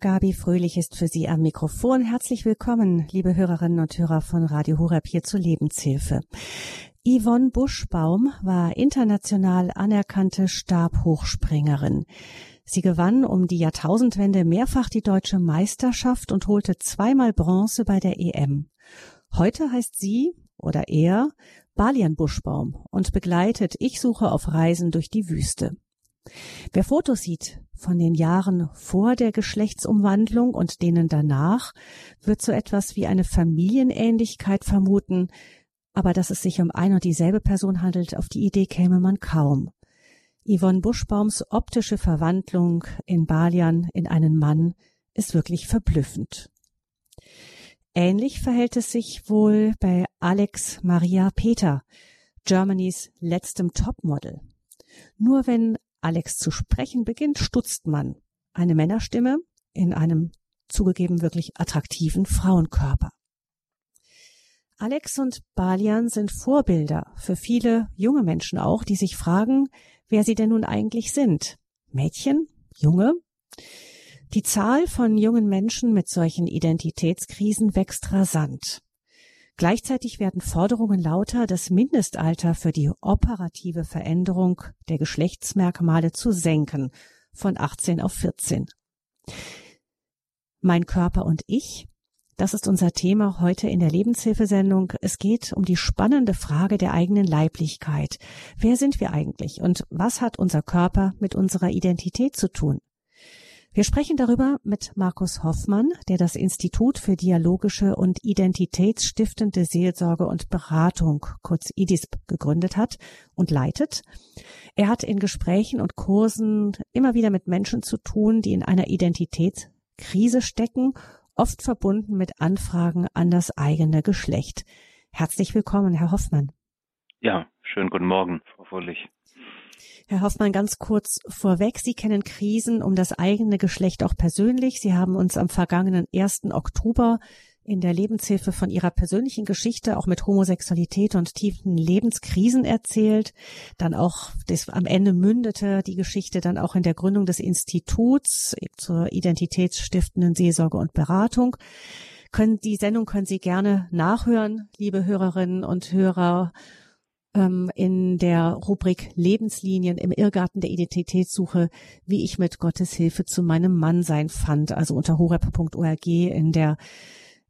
Gabi Fröhlich ist für Sie am Mikrofon. Herzlich willkommen, liebe Hörerinnen und Hörer von Radio Horeb hier zur Lebenshilfe. Yvonne Buschbaum war international anerkannte Stabhochspringerin. Sie gewann um die Jahrtausendwende mehrfach die deutsche Meisterschaft und holte zweimal Bronze bei der EM. Heute heißt sie oder er Balian Buschbaum und begleitet Ich suche auf Reisen durch die Wüste. Wer Fotos sieht von den Jahren vor der Geschlechtsumwandlung und denen danach, wird so etwas wie eine Familienähnlichkeit vermuten, aber dass es sich um ein und dieselbe Person handelt, auf die Idee käme man kaum. Yvonne Buschbaums optische Verwandlung in Balian in einen Mann ist wirklich verblüffend. Ähnlich verhält es sich wohl bei Alex Maria Peter, Germanys letztem Topmodel. Nur wenn Alex zu sprechen beginnt, stutzt man. Eine Männerstimme in einem zugegeben wirklich attraktiven Frauenkörper. Alex und Balian sind Vorbilder für viele junge Menschen auch, die sich fragen, wer sie denn nun eigentlich sind. Mädchen? Junge? Die Zahl von jungen Menschen mit solchen Identitätskrisen wächst rasant. Gleichzeitig werden Forderungen lauter, das Mindestalter für die operative Veränderung der Geschlechtsmerkmale zu senken von 18 auf 14. Mein Körper und ich, das ist unser Thema heute in der Lebenshilfesendung. Es geht um die spannende Frage der eigenen Leiblichkeit. Wer sind wir eigentlich und was hat unser Körper mit unserer Identität zu tun? Wir sprechen darüber mit Markus Hoffmann, der das Institut für dialogische und identitätsstiftende Seelsorge und Beratung, kurz IDISP, gegründet hat und leitet. Er hat in Gesprächen und Kursen immer wieder mit Menschen zu tun, die in einer Identitätskrise stecken, oft verbunden mit Anfragen an das eigene Geschlecht. Herzlich willkommen, Herr Hoffmann. Ja, schönen guten Morgen, Frau Fröhlich. Herr Hoffmann, ganz kurz vorweg. Sie kennen Krisen um das eigene Geschlecht auch persönlich. Sie haben uns am vergangenen 1. Oktober in der Lebenshilfe von ihrer persönlichen Geschichte auch mit Homosexualität und tiefen Lebenskrisen erzählt. Dann auch das am Ende mündete die Geschichte dann auch in der Gründung des Instituts zur identitätsstiftenden Seelsorge und Beratung. Können, die Sendung können Sie gerne nachhören, liebe Hörerinnen und Hörer ähm, in der Rubrik Lebenslinien im Irrgarten der Identitätssuche, wie ich mit Gottes Hilfe zu meinem Mannsein fand. Also unter horeb.org in der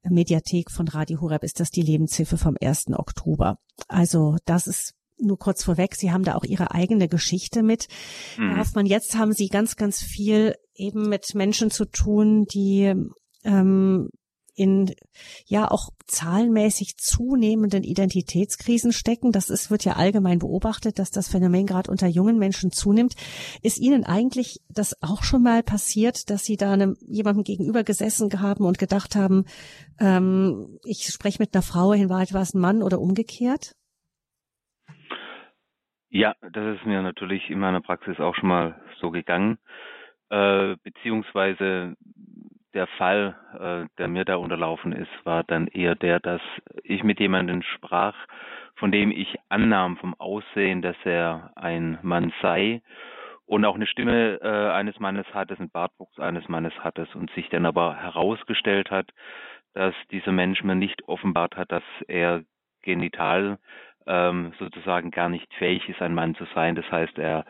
Mediathek von Radio Horeb ist das die Lebenshilfe vom 1. Oktober. Also das ist nur kurz vorweg, Sie haben da auch Ihre eigene Geschichte mit. Mhm. Herr Hoffmann, jetzt haben Sie ganz, ganz viel eben mit Menschen zu tun, die ähm, in ja auch zahlenmäßig zunehmenden Identitätskrisen stecken. Das ist, wird ja allgemein beobachtet, dass das Phänomen gerade unter jungen Menschen zunimmt. Ist Ihnen eigentlich das auch schon mal passiert, dass Sie da einem, jemandem gegenüber gesessen haben und gedacht haben, ähm, ich spreche mit einer Frau, in Wahrheit war es ein Mann oder umgekehrt? Ja, das ist mir natürlich in meiner Praxis auch schon mal so gegangen. Äh, beziehungsweise der Fall, äh, der mir da unterlaufen ist, war dann eher der, dass ich mit jemandem sprach, von dem ich annahm vom Aussehen, dass er ein Mann sei und auch eine Stimme äh, eines Mannes hatte, einen Bartwuchs eines Mannes hatte und sich dann aber herausgestellt hat, dass dieser Mensch mir nicht offenbart hat, dass er genital ähm, sozusagen gar nicht fähig ist, ein Mann zu sein. Das heißt, er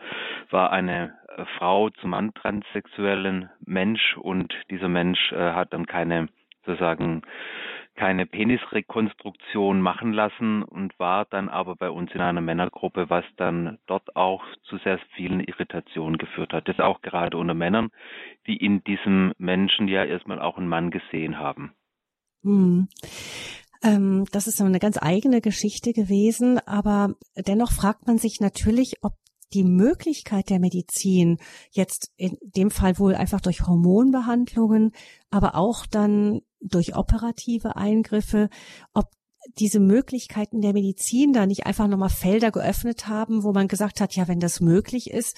war eine äh, Frau zum Mann transsexuellen Mensch und dieser Mensch äh, hat dann keine sozusagen keine Penisrekonstruktion machen lassen und war dann aber bei uns in einer Männergruppe, was dann dort auch zu sehr vielen Irritationen geführt hat. Das auch gerade unter Männern, die in diesem Menschen ja erstmal auch einen Mann gesehen haben. Hm. Ähm, das ist eine ganz eigene Geschichte gewesen, aber dennoch fragt man sich natürlich, ob die Möglichkeit der Medizin jetzt in dem Fall wohl einfach durch Hormonbehandlungen, aber auch dann durch operative Eingriffe, ob diese Möglichkeiten der Medizin da nicht einfach nochmal Felder geöffnet haben, wo man gesagt hat, ja, wenn das möglich ist,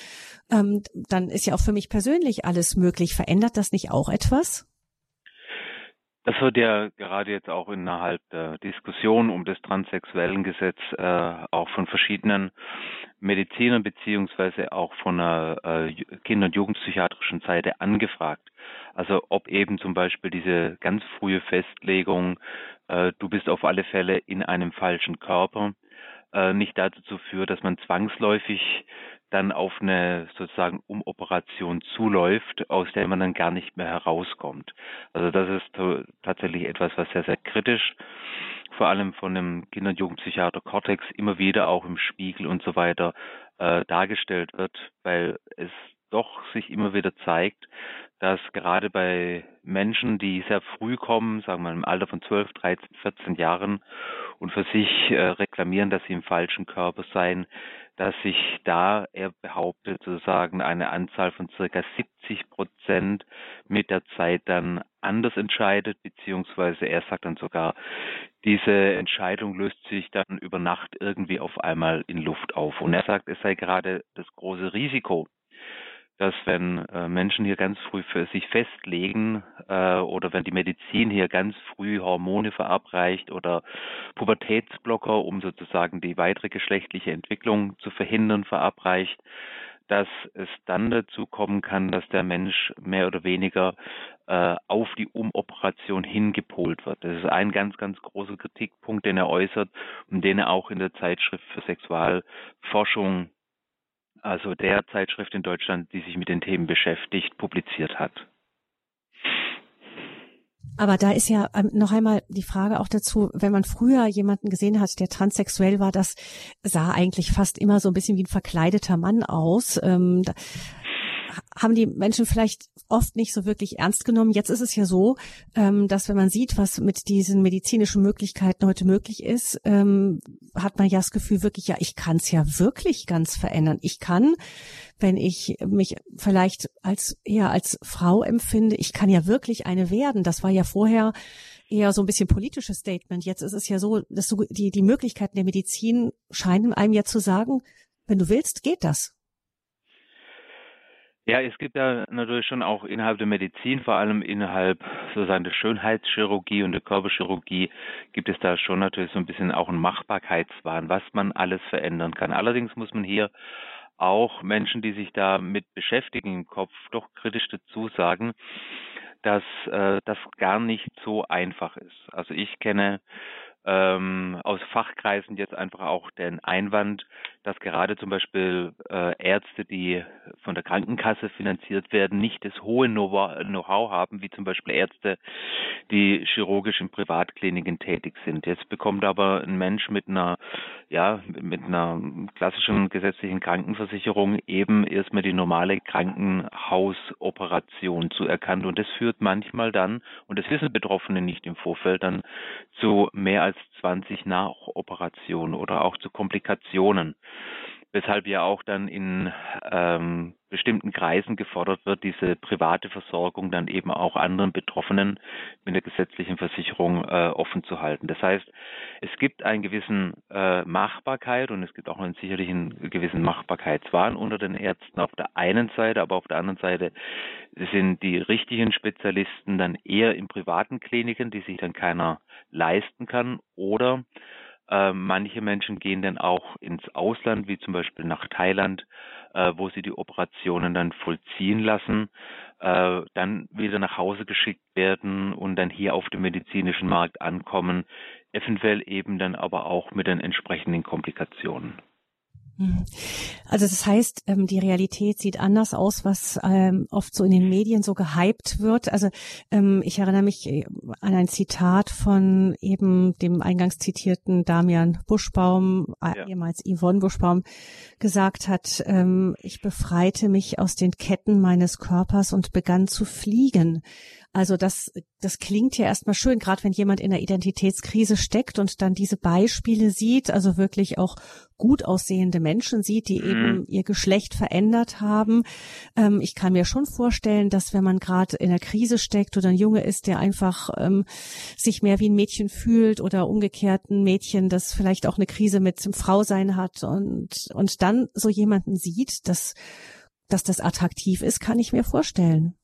ähm, dann ist ja auch für mich persönlich alles möglich. Verändert das nicht auch etwas? Das wird ja gerade jetzt auch innerhalb der Diskussion um das transsexuellen Gesetz äh, auch von verschiedenen Medizinern beziehungsweise auch von der äh, Kinder- und Jugendpsychiatrischen Seite angefragt. Also ob eben zum Beispiel diese ganz frühe Festlegung, äh, du bist auf alle Fälle in einem falschen Körper, äh, nicht dazu führt, dass man zwangsläufig dann auf eine sozusagen Umoperation zuläuft, aus der man dann gar nicht mehr herauskommt. Also das ist tatsächlich etwas, was sehr, sehr kritisch, vor allem von dem Kinder- und Jugendpsychiater Cortex immer wieder auch im Spiegel und so weiter äh, dargestellt wird, weil es doch sich immer wieder zeigt, dass gerade bei Menschen, die sehr früh kommen, sagen wir im Alter von 12, 13, 14 Jahren und für sich äh, reklamieren, dass sie im falschen Körper seien, dass sich da, er behauptet, sozusagen eine Anzahl von circa 70 Prozent mit der Zeit dann anders entscheidet, beziehungsweise er sagt dann sogar, diese Entscheidung löst sich dann über Nacht irgendwie auf einmal in Luft auf. Und er sagt, es sei gerade das große Risiko, dass wenn äh, Menschen hier ganz früh für sich festlegen äh, oder wenn die Medizin hier ganz früh Hormone verabreicht oder Pubertätsblocker, um sozusagen die weitere geschlechtliche Entwicklung zu verhindern, verabreicht, dass es dann dazu kommen kann, dass der Mensch mehr oder weniger äh, auf die Umoperation hingepolt wird. Das ist ein ganz, ganz großer Kritikpunkt, den er äußert und den er auch in der Zeitschrift für Sexualforschung also der Zeitschrift in Deutschland, die sich mit den Themen beschäftigt, publiziert hat. Aber da ist ja ähm, noch einmal die Frage auch dazu, wenn man früher jemanden gesehen hat, der transsexuell war, das sah eigentlich fast immer so ein bisschen wie ein verkleideter Mann aus. Ähm, haben die Menschen vielleicht oft nicht so wirklich ernst genommen. Jetzt ist es ja so, ähm, dass wenn man sieht, was mit diesen medizinischen Möglichkeiten heute möglich ist, ähm, hat man ja das Gefühl wirklich, ja, ich kann es ja wirklich ganz verändern. Ich kann, wenn ich mich vielleicht als eher als Frau empfinde, ich kann ja wirklich eine werden. Das war ja vorher eher so ein bisschen politisches Statement. Jetzt ist es ja so, dass du die, die Möglichkeiten der Medizin scheinen einem ja zu sagen, wenn du willst, geht das. Ja, es gibt ja natürlich schon auch innerhalb der Medizin, vor allem innerhalb sozusagen der Schönheitschirurgie und der Körperchirurgie, gibt es da schon natürlich so ein bisschen auch einen Machbarkeitswahn, was man alles verändern kann. Allerdings muss man hier auch Menschen, die sich damit beschäftigen im Kopf, doch kritisch dazu sagen, dass äh, das gar nicht so einfach ist. Also ich kenne ähm, aus Fachkreisen jetzt einfach auch den Einwand, dass gerade zum Beispiel äh, Ärzte, die von der Krankenkasse finanziert werden, nicht das hohe Know-how haben, wie zum Beispiel Ärzte, die chirurgisch in Privatkliniken tätig sind. Jetzt bekommt aber ein Mensch mit einer, ja, mit einer klassischen gesetzlichen Krankenversicherung eben erstmal die normale Krankenhausoperation zuerkannt. Und das führt manchmal dann, und das wissen Betroffene nicht im Vorfeld, dann zu mehr als 20 Nachoperationen oder auch zu Komplikationen weshalb ja auch dann in ähm, bestimmten Kreisen gefordert wird, diese private Versorgung dann eben auch anderen Betroffenen mit der gesetzlichen Versicherung äh, offen zu halten. Das heißt, es gibt einen gewissen äh, Machbarkeit und es gibt auch einen sicherlich einen gewissen Machbarkeitswahn unter den Ärzten auf der einen Seite, aber auf der anderen Seite sind die richtigen Spezialisten dann eher in privaten Kliniken, die sich dann keiner leisten kann oder manche Menschen gehen dann auch ins Ausland, wie zum Beispiel nach Thailand, äh, wo sie die Operationen dann vollziehen lassen, äh, dann wieder nach Hause geschickt werden und dann hier auf dem medizinischen Markt ankommen, eventuell eben dann aber auch mit den entsprechenden Komplikationen. Mhm. Also das heißt, ähm, die Realität sieht anders aus, was ähm, oft so in den Medien so gehypt wird. Also ähm, ich erinnere mich äh, an ein Zitat von eben dem eingangs zitierten Damian Buschbaum, äh, ja. ehemals Yvonne Buschbaum, gesagt hat, ich befreite mich aus den Ketten meines Körpers und begann zu fliegen. Also das, das klingt ja erstmal schön, gerade wenn jemand in der Identitätskrise steckt und dann diese Beispiele sieht, also wirklich auch gut aussehende Menschen sieht, die mhm. eben ihr Geschlecht verändert haben. Ähm, ich kann mir schon vorstellen, dass wenn man gerade in der Krise steckt oder ein Junge ist, der einfach ähm, sich mehr wie ein Mädchen fühlt oder umgekehrt ein Mädchen, das vielleicht auch eine Krise mit dem Frausein hat und, und dann so jemanden sieht, dass, dass das attraktiv ist, kann ich mir vorstellen.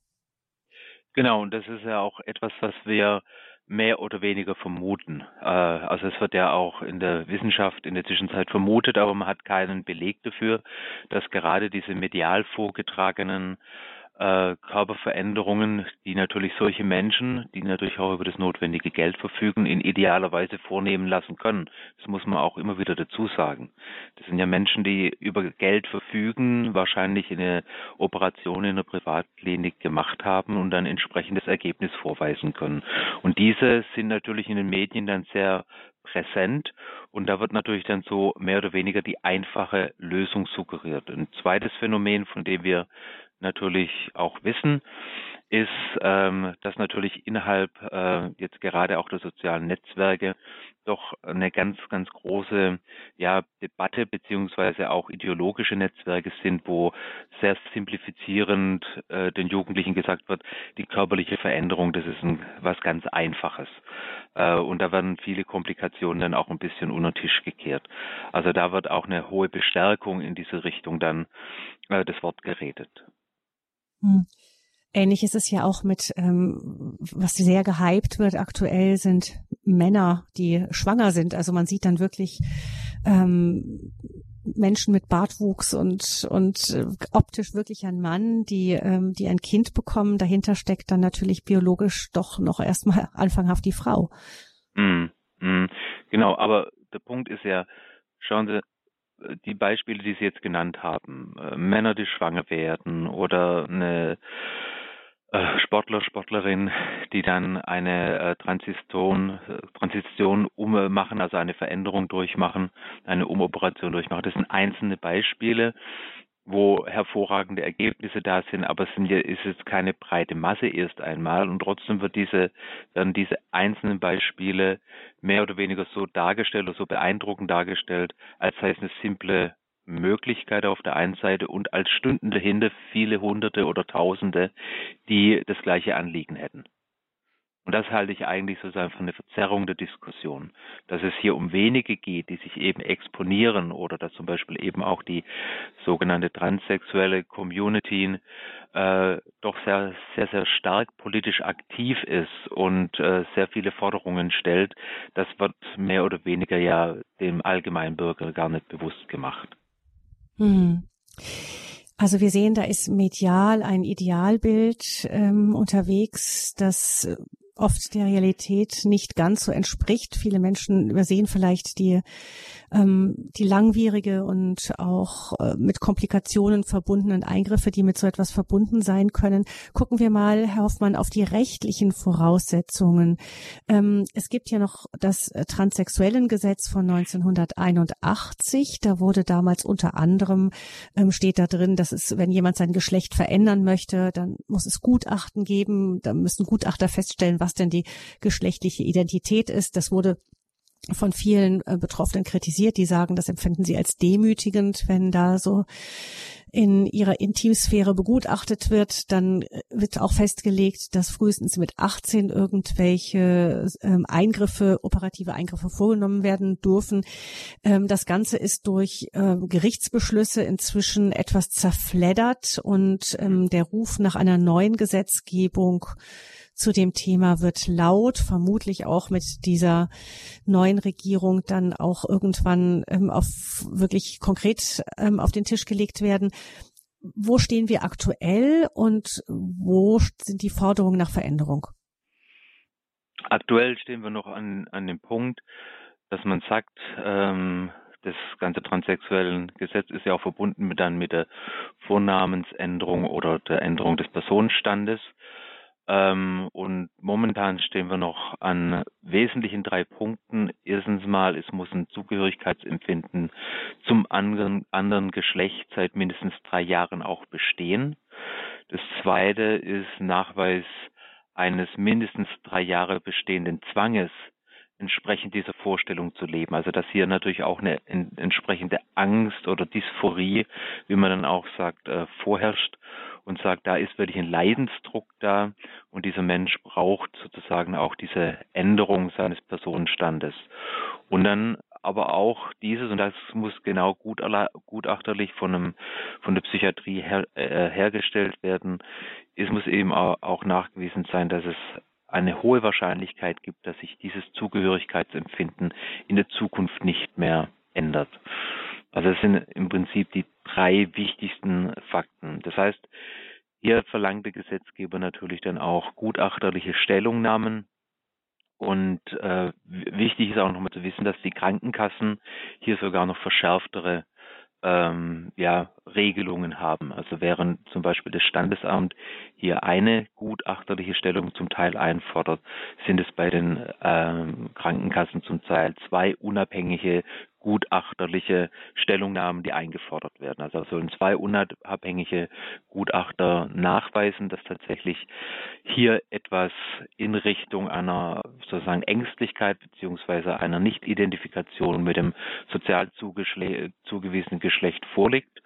Genau, und das ist ja auch etwas, was wir mehr oder weniger vermuten. Äh, also es wird ja auch in der Wissenschaft in der Zwischenzeit vermutet, aber man hat keinen Beleg dafür, dass gerade diese medial vorgetragenen äh, Körperveränderungen, die natürlich solche Menschen, die natürlich auch über das notwendige Geld verfügen, in idealer Weise vornehmen lassen können. Das muss man auch immer wieder dazu sagen. Das sind ja Menschen, die über Geld verfügen, wahrscheinlich eine Operation in einer Privatklinik gemacht haben und dann entsprechendes Ergebnis vorweisen können. Und diese sind natürlich in den Medien dann sehr präsent und da wird natürlich dann so mehr oder weniger die einfache Lösung suggeriert. Ein zweites Phänomen, von dem wir natürlich auch wissen, ist, ähm, dass natürlich innerhalb äh, jetzt gerade auch der sozialen Netzwerke doch eine ganz, ganz große ja, Debatte beziehungsweise auch ideologische Netzwerke sind, wo sehr simplifizierend äh, den Jugendlichen gesagt wird, die körperliche Veränderung, das ist ein, was ganz Einfaches. Äh, und da werden viele Komplikationen dann auch ein bisschen unter den Tisch gekehrt. Also da wird auch eine hohe Bestärkung in diese Richtung dann äh, das Wort geredet. Hm. Ähnlich ist es ja auch mit, ähm, was sehr gehypt wird aktuell, sind Männer, die schwanger sind. Also man sieht dann wirklich ähm, Menschen mit Bartwuchs und und äh, optisch wirklich ein Mann, die ähm, die ein Kind bekommen. Dahinter steckt dann natürlich biologisch doch noch erstmal anfanghaft die Frau. Mm, mm, genau, aber der Punkt ist ja, schauen Sie, die Beispiele, die Sie jetzt genannt haben, äh, Männer, die schwanger werden oder eine äh, Sportler, Sportlerin, die dann eine äh, Transition, Transition ummachen, also eine Veränderung durchmachen, eine Umoperation durchmachen. Das sind einzelne Beispiele wo hervorragende Ergebnisse da sind, aber es sind ist jetzt keine breite Masse erst einmal und trotzdem wird diese, werden diese einzelnen Beispiele mehr oder weniger so dargestellt oder so beeindruckend dargestellt, als sei es eine simple Möglichkeit auf der einen Seite und als Stunden dahinter viele Hunderte oder Tausende, die das gleiche Anliegen hätten. Und das halte ich eigentlich sozusagen für eine Verzerrung der Diskussion, dass es hier um wenige geht, die sich eben exponieren oder dass zum Beispiel eben auch die sogenannte transsexuelle Community äh, doch sehr, sehr, sehr stark politisch aktiv ist und äh, sehr viele Forderungen stellt. Das wird mehr oder weniger ja dem allgemeinen Bürger gar nicht bewusst gemacht. Hm. Also wir sehen, da ist medial ein Idealbild ähm, unterwegs, das oft der Realität nicht ganz so entspricht. Viele Menschen übersehen vielleicht die ähm, die langwierige und auch äh, mit Komplikationen verbundenen Eingriffe, die mit so etwas verbunden sein können. Gucken wir mal, Herr Hoffmann, auf die rechtlichen Voraussetzungen. Ähm, es gibt ja noch das äh, Transsexuellengesetz von 1981. Da wurde damals unter anderem, ähm, steht da drin, dass es, wenn jemand sein Geschlecht verändern möchte, dann muss es Gutachten geben. Da müssen Gutachter feststellen, was denn die geschlechtliche Identität ist. Das wurde von vielen äh, Betroffenen kritisiert, die sagen, das empfinden sie als demütigend, wenn da so in ihrer Intimsphäre begutachtet wird, dann äh, wird auch festgelegt, dass frühestens mit 18 irgendwelche ähm, Eingriffe, operative Eingriffe vorgenommen werden dürfen. Ähm, das Ganze ist durch ähm, Gerichtsbeschlüsse inzwischen etwas zerfleddert und der Ruf nach einer neuen Gesetzgebung zu dem Thema wird laut, vermutlich auch mit dieser neuen Regierung dann auch irgendwann ähm, auf wirklich konkret ähm, auf den Tisch gelegt werden. Wo stehen wir aktuell und wo sind die Forderungen nach Veränderung? Aktuell stehen wir noch an, an dem Punkt, dass man sagt, ähm, das ganze transsexuellen Gesetz ist ja auch verbunden mit dann mit der Vornamensänderung oder der Änderung des Personenstandes. Ähm, und momentan stehen wir noch an wesentlichen drei Punkten. Erstens mal, es muss ein Zugehörigkeitsempfinden zum anderen, anderen Geschlecht seit mindestens drei Jahren auch bestehen. Das zweite ist Nachweis eines mindestens drei Jahre bestehenden Zwanges, entsprechend dieser Vorstellung zu leben. Also dass hier natürlich auch eine entsprechende Angst oder Dysphorie, wie man dann auch sagt, äh, vorherrscht und sagt, da ist wirklich ein Leidensdruck da und dieser Mensch braucht sozusagen auch diese Änderung seines Personenstandes. Und dann aber auch dieses, und das muss genau gut, gutachterlich von, einem, von der Psychiatrie her, äh, hergestellt werden, es muss eben auch nachgewiesen sein, dass es eine hohe Wahrscheinlichkeit gibt, dass sich dieses Zugehörigkeitsempfinden in der Zukunft nicht mehr ändert. Also das sind im Prinzip die drei wichtigsten Fakten. Das heißt, hier verlangt der Gesetzgeber natürlich dann auch gutachterliche Stellungnahmen. Und äh, wichtig ist auch nochmal zu wissen, dass die Krankenkassen hier sogar noch verschärftere ähm, ja, Regelungen haben. Also während zum Beispiel das Standesamt hier eine gutachterliche Stellung zum Teil einfordert, sind es bei den ähm, Krankenkassen zum Teil zwei unabhängige gutachterliche Stellungnahmen, die eingefordert werden. Also sollen zwei unabhängige Gutachter nachweisen, dass tatsächlich hier etwas in Richtung einer sozusagen Ängstlichkeit beziehungsweise einer Nichtidentifikation mit dem sozial zugewiesenen Geschlecht vorliegt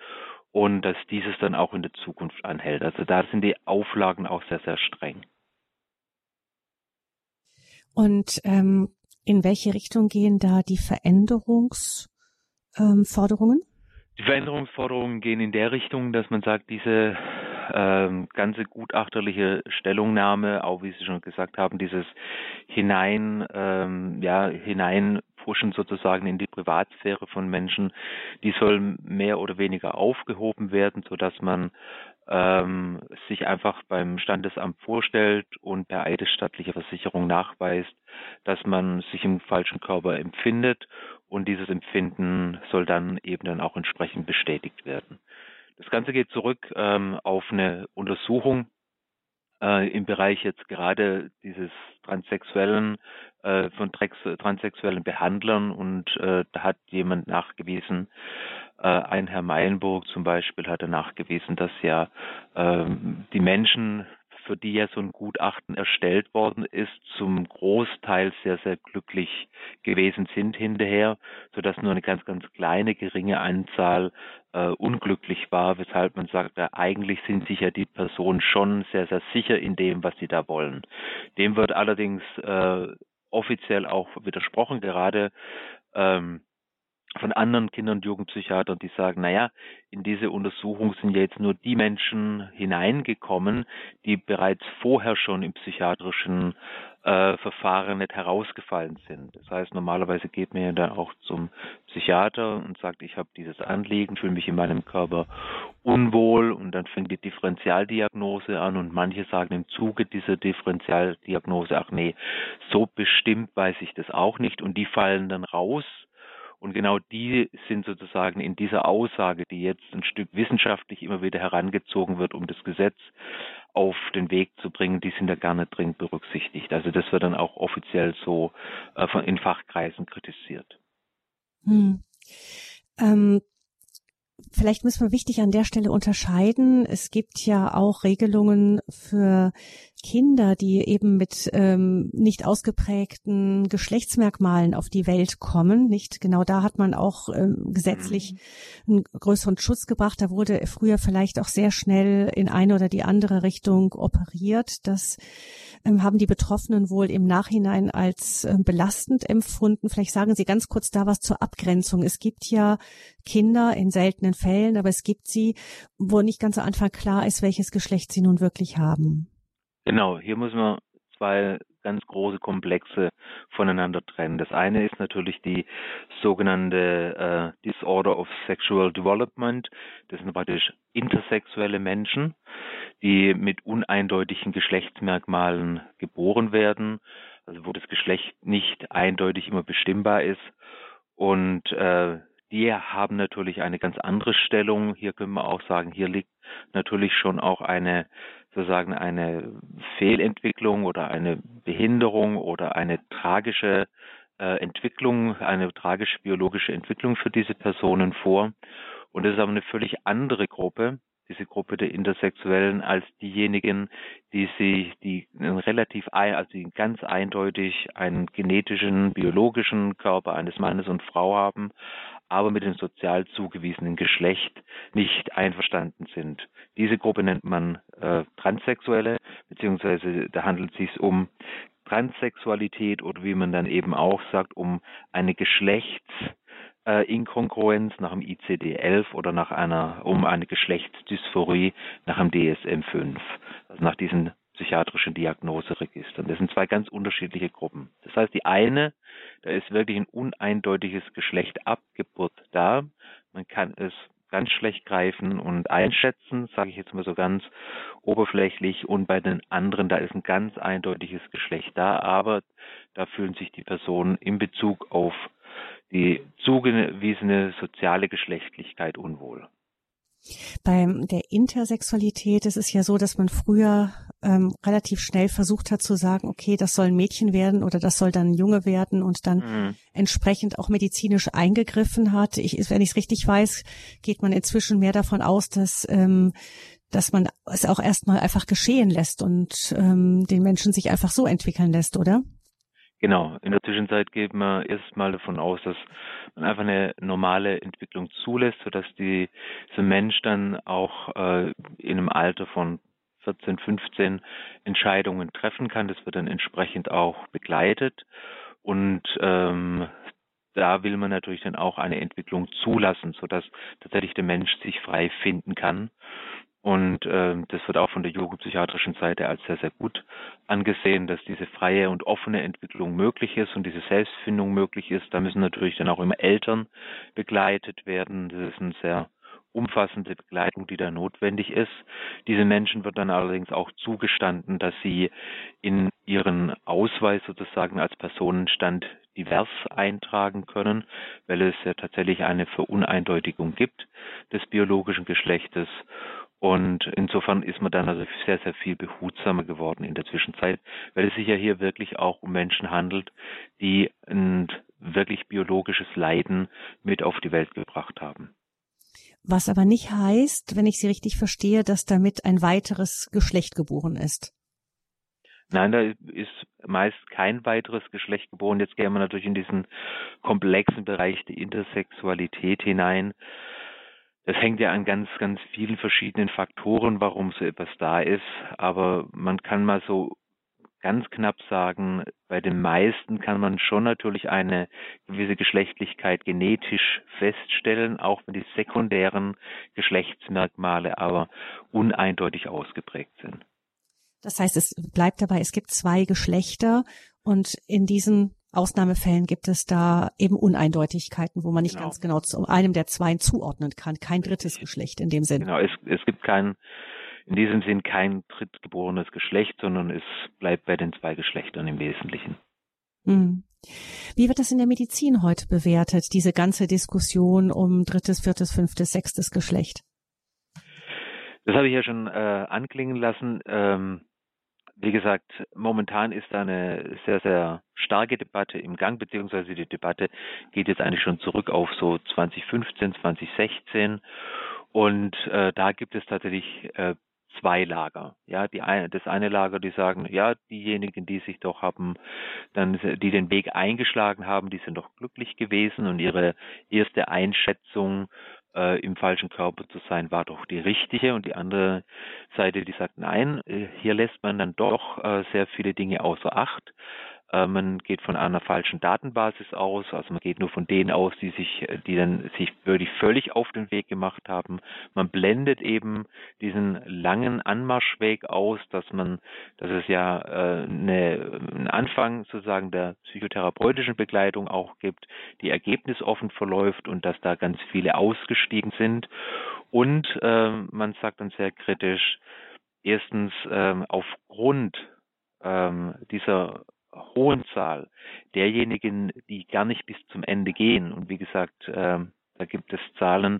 und dass dieses dann auch in der Zukunft anhält. Also da sind die Auflagen auch sehr, sehr streng. Und ähm, in welche Richtung gehen da die Veränderungsforderungen? Ähm, die Veränderungsforderungen gehen in der Richtung, dass man sagt, diese ähm, ganze gutachterliche Stellungnahme, auch wie Sie schon gesagt haben, dieses hinein, ähm, ja, hineinpushen sozusagen in die Privatsphäre von Menschen, die soll mehr oder weniger aufgehoben werden, so dass man ähm, sich einfach beim Standesamt vorstellt und per eidesstattlicher Versicherung nachweist, dass man sich im falschen Körper empfindet und dieses Empfinden soll dann eben dann auch entsprechend bestätigt werden. Das Ganze geht zurück ähm, auf eine Untersuchung äh, im Bereich jetzt gerade dieses transsexuellen äh, von transsexuellen Behandlern. Und äh, da hat jemand nachgewiesen, äh, ein Herr Meilenburg zum Beispiel hat er nachgewiesen, dass ja ähm, die Menschen für die ja so ein Gutachten erstellt worden ist, zum Großteil sehr, sehr glücklich gewesen sind hinterher, sodass nur eine ganz, ganz kleine, geringe Anzahl äh, unglücklich war, weshalb man sagt, ja, eigentlich sind sich ja die Personen schon sehr, sehr sicher in dem, was sie da wollen. Dem wird allerdings äh, offiziell auch widersprochen, gerade ähm, von anderen Kinder- und Jugendpsychiatern, die sagen, naja, in diese Untersuchung sind ja jetzt nur die Menschen hineingekommen, die bereits vorher schon im psychiatrischen äh, Verfahren nicht herausgefallen sind. Das heißt, normalerweise geht man ja dann auch zum Psychiater und sagt, ich habe dieses Anliegen, fühle mich in meinem Körper unwohl und dann fängt die Differentialdiagnose an und manche sagen im Zuge dieser Differentialdiagnose, ach nee, so bestimmt weiß ich das auch nicht und die fallen dann raus und genau die sind sozusagen in dieser Aussage, die jetzt ein Stück wissenschaftlich immer wieder herangezogen wird, um das Gesetz auf den Weg zu bringen, die sind da nicht dringend berücksichtigt. Also das wird dann auch offiziell so äh, von, in Fachkreisen kritisiert. Hm. Ähm, Vielleicht müssen wir wichtig an der Stelle unterscheiden. Es gibt ja auch Regelungen für Kinder, die eben mit ähm, nicht ausgeprägten Geschlechtsmerkmalen auf die Welt kommen. Nicht genau da hat man auch ähm, gesetzlich mhm. einen größeren Schutz gebracht. Da wurde früher vielleicht auch sehr schnell in eine oder die andere Richtung operiert. Das ähm, haben die Betroffenen wohl im Nachhinein als äh, belastend empfunden. Vielleicht sagen Sie ganz kurz da was zur Abgrenzung. Es gibt ja Kinder in seltenen Fällen, aber es gibt sie, wo nicht ganz am Anfang klar ist, welches Geschlecht sie nun wirklich haben. Genau, hier muss man zwei ganz große Komplexe voneinander trennen. Das eine ist natürlich die sogenannte äh, Disorder of Sexual Development. Das sind praktisch intersexuelle Menschen, die mit uneindeutigen Geschlechtsmerkmalen geboren werden, also wo das Geschlecht nicht eindeutig immer bestimmbar ist. Und äh, die haben natürlich eine ganz andere Stellung. Hier können wir auch sagen, hier liegt natürlich schon auch eine sozusagen eine Fehlentwicklung oder eine Behinderung oder eine tragische äh, Entwicklung, eine tragische biologische Entwicklung für diese Personen vor. Und das ist aber eine völlig andere Gruppe, diese Gruppe der Intersexuellen, als diejenigen, die sich, die relativ, also die ganz eindeutig einen genetischen, biologischen Körper eines Mannes und Frau haben, aber mit dem sozial zugewiesenen Geschlecht nicht einverstanden sind. Diese Gruppe nennt man äh, Transsexuelle, beziehungsweise da handelt es sich um Transsexualität oder wie man dann eben auch sagt, um eine Geschlechtsinkongruenz nach dem ICD-11 oder nach einer, um eine Geschlechtsdysphorie nach dem DSM-5, also nach diesen psychiatrischen Diagnoseregistern. Das sind zwei ganz unterschiedliche Gruppen. Das heißt, die eine, da ist wirklich ein uneindeutiges Geschlecht ab Geburt da. Man kann es ganz schlecht greifen und einschätzen, sage ich jetzt mal so ganz oberflächlich. Und bei den anderen, da ist ein ganz eindeutiges Geschlecht da, aber da fühlen sich die Personen in Bezug auf die zugewiesene soziale Geschlechtlichkeit unwohl. Bei der Intersexualität ist es ja so, dass man früher ähm, relativ schnell versucht hat zu sagen, okay, das soll ein Mädchen werden oder das soll dann ein Junge werden und dann mhm. entsprechend auch medizinisch eingegriffen hat. Ich, wenn ich es richtig weiß, geht man inzwischen mehr davon aus, dass ähm, dass man es auch erstmal einfach geschehen lässt und ähm, den Menschen sich einfach so entwickeln lässt, oder? Genau. In der Zwischenzeit geht man erstmal davon aus, dass man einfach eine normale Entwicklung zulässt, sodass die, dieser Mensch dann auch äh, in einem Alter von 14, 15 Entscheidungen treffen kann. Das wird dann entsprechend auch begleitet. Und ähm, da will man natürlich dann auch eine Entwicklung zulassen, sodass tatsächlich der Mensch sich frei finden kann. Und äh, das wird auch von der jugendpsychiatrischen Seite als sehr, sehr gut angesehen, dass diese freie und offene Entwicklung möglich ist und diese Selbstfindung möglich ist. Da müssen natürlich dann auch immer Eltern begleitet werden. Das ist eine sehr umfassende Begleitung, die da notwendig ist. Diese Menschen wird dann allerdings auch zugestanden, dass sie in ihren Ausweis sozusagen als Personenstand divers eintragen können, weil es ja tatsächlich eine Veruneindeutigung gibt des biologischen Geschlechtes. Und insofern ist man dann also sehr, sehr viel behutsamer geworden in der Zwischenzeit, weil es sich ja hier wirklich auch um Menschen handelt, die ein wirklich biologisches Leiden mit auf die Welt gebracht haben. Was aber nicht heißt, wenn ich Sie richtig verstehe, dass damit ein weiteres Geschlecht geboren ist. Nein, da ist meist kein weiteres Geschlecht geboren. Jetzt gehen wir natürlich in diesen komplexen Bereich der Intersexualität hinein. Das hängt ja an ganz, ganz vielen verschiedenen Faktoren, warum so etwas da ist. Aber man kann mal so ganz knapp sagen, bei den meisten kann man schon natürlich eine gewisse Geschlechtlichkeit genetisch feststellen, auch wenn die sekundären Geschlechtsmerkmale aber uneindeutig ausgeprägt sind. Das heißt, es bleibt dabei, es gibt zwei Geschlechter und in diesen Ausnahmefällen gibt es da eben Uneindeutigkeiten, wo man nicht genau. ganz genau zu einem der zwei zuordnen kann. Kein drittes Geschlecht in dem Sinn. Genau, es, es gibt kein, in diesem Sinn kein drittgeborenes Geschlecht, sondern es bleibt bei den zwei Geschlechtern im Wesentlichen. Hm. Wie wird das in der Medizin heute bewertet, diese ganze Diskussion um drittes, viertes, fünftes, sechstes Geschlecht? Das habe ich ja schon äh, anklingen lassen. Ähm, wie gesagt, momentan ist da eine sehr, sehr starke Debatte im Gang, beziehungsweise die Debatte geht jetzt eigentlich schon zurück auf so 2015, 2016. Und äh, da gibt es tatsächlich äh, zwei Lager. Ja, die eine, das eine Lager, die sagen, ja, diejenigen, die sich doch haben, dann, die den Weg eingeschlagen haben, die sind doch glücklich gewesen und ihre erste Einschätzung äh, im falschen Körper zu sein, war doch die richtige. Und die andere Seite, die sagt, nein, äh, hier lässt man dann doch äh, sehr viele Dinge außer Acht. Äh, man geht von einer falschen Datenbasis aus, also man geht nur von denen aus, die sich, die dann sich wirklich völlig auf den Weg gemacht haben. Man blendet eben diesen langen Anmarschweg aus, dass man, dass es ja äh, eine, einen Anfang sozusagen der psychotherapeutischen Begleitung auch gibt, die ergebnisoffen verläuft und dass da ganz viele ausgestiegen sind. Und äh, man sagt dann sehr kritisch, erstens äh, aufgrund ähm, dieser hohen Zahl derjenigen, die gar nicht bis zum Ende gehen. Und wie gesagt, äh, da gibt es Zahlen,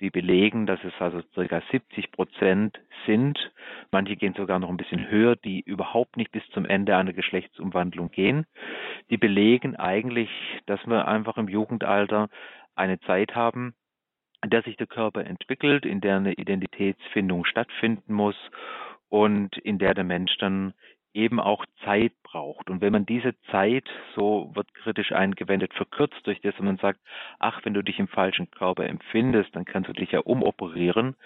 die belegen, dass es also ca. 70 Prozent sind. Manche gehen sogar noch ein bisschen höher, die überhaupt nicht bis zum Ende einer Geschlechtsumwandlung gehen. Die belegen eigentlich, dass wir einfach im Jugendalter eine Zeit haben, in der sich der Körper entwickelt, in der eine Identitätsfindung stattfinden muss und in der der Mensch dann eben auch Zeit braucht. Und wenn man diese Zeit, so wird kritisch eingewendet, verkürzt durch das, man sagt, ach, wenn du dich im falschen Körper empfindest, dann kannst du dich ja umoperieren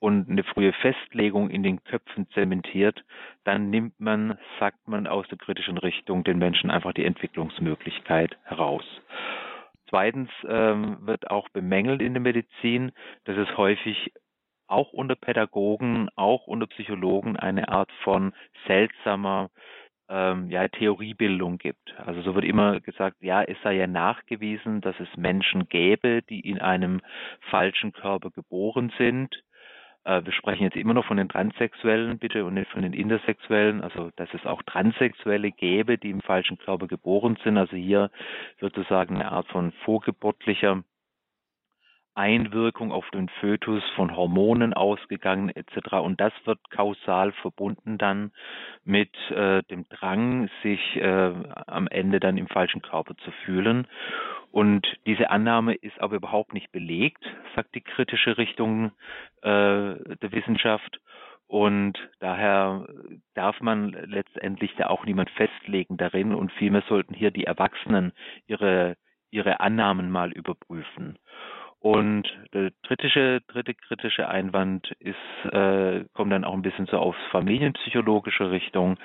und eine frühe Festlegung in den Köpfen zementiert, dann nimmt man, sagt man aus der kritischen Richtung, den Menschen einfach die Entwicklungsmöglichkeit heraus. Zweitens ähm, wird auch bemängelt in der Medizin, dass es häufig auch unter Pädagogen, auch unter Psychologen eine Art von seltsamer ähm, ja, Theoriebildung gibt. Also so wird immer gesagt, ja, es sei ja nachgewiesen, dass es Menschen gäbe, die in einem falschen Körper geboren sind. Äh, wir sprechen jetzt immer noch von den Transsexuellen, bitte, und nicht von den Intersexuellen. Also, dass es auch Transsexuelle gäbe, die im falschen Körper geboren sind. Also hier wird sozusagen eine Art von vorgeburtlicher Einwirkung auf den Fötus von Hormonen ausgegangen etc. Und das wird kausal verbunden dann mit äh, dem Drang, sich äh, am Ende dann im falschen Körper zu fühlen. Und diese Annahme ist aber überhaupt nicht belegt, sagt die kritische Richtung äh, der Wissenschaft. Und daher darf man letztendlich da auch niemand festlegen darin und vielmehr sollten hier die Erwachsenen ihre, ihre Annahmen mal überprüfen. Und der dritte, dritte kritische Einwand ist, äh, kommt dann auch ein bisschen so aufs familienpsychologische Richtung.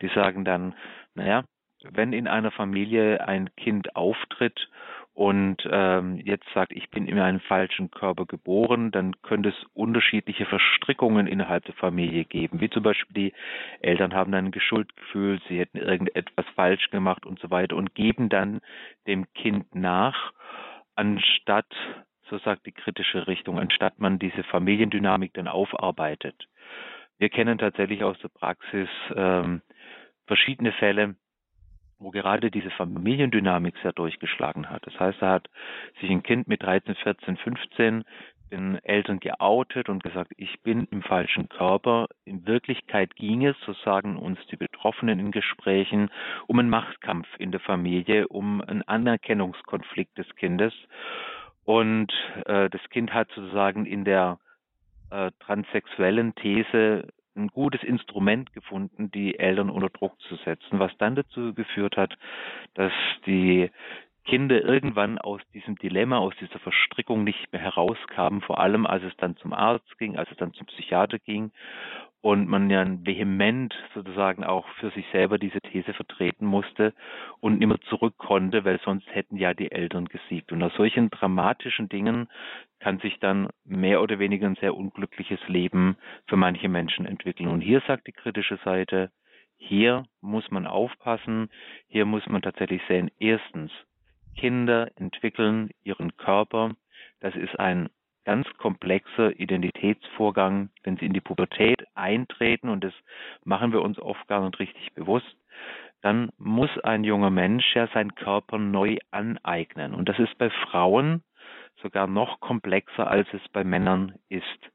Die sagen dann, naja, wenn in einer Familie ein Kind auftritt und ähm, jetzt sagt, ich bin in einem falschen Körper geboren, dann könnte es unterschiedliche Verstrickungen innerhalb der Familie geben, wie zum Beispiel die Eltern haben dann ein Geschuldgefühl, sie hätten irgendetwas falsch gemacht und so weiter und geben dann dem Kind nach, anstatt so sagt die kritische Richtung, anstatt man diese Familiendynamik dann aufarbeitet. Wir kennen tatsächlich aus der Praxis ähm, verschiedene Fälle, wo gerade diese Familiendynamik sehr durchgeschlagen hat. Das heißt, da hat sich ein Kind mit 13, 14, 15 den Eltern geoutet und gesagt, ich bin im falschen Körper. In Wirklichkeit ging es, so sagen uns die Betroffenen in Gesprächen, um einen Machtkampf in der Familie, um einen Anerkennungskonflikt des Kindes. Und äh, das Kind hat sozusagen in der äh, transsexuellen These ein gutes Instrument gefunden, die Eltern unter Druck zu setzen, was dann dazu geführt hat, dass die Kinder irgendwann aus diesem Dilemma, aus dieser Verstrickung nicht mehr herauskamen, vor allem als es dann zum Arzt ging, als es dann zum Psychiater ging und man ja vehement sozusagen auch für sich selber diese These vertreten musste und mehr zurück konnte, weil sonst hätten ja die Eltern gesiegt. Und aus solchen dramatischen Dingen kann sich dann mehr oder weniger ein sehr unglückliches Leben für manche Menschen entwickeln. Und hier sagt die kritische Seite, hier muss man aufpassen, hier muss man tatsächlich sehen, erstens, Kinder entwickeln ihren Körper, das ist ein ganz komplexer Identitätsvorgang, wenn sie in die Pubertät eintreten, und das machen wir uns oft gar nicht richtig bewusst, dann muss ein junger Mensch ja seinen Körper neu aneignen. Und das ist bei Frauen sogar noch komplexer, als es bei Männern ist.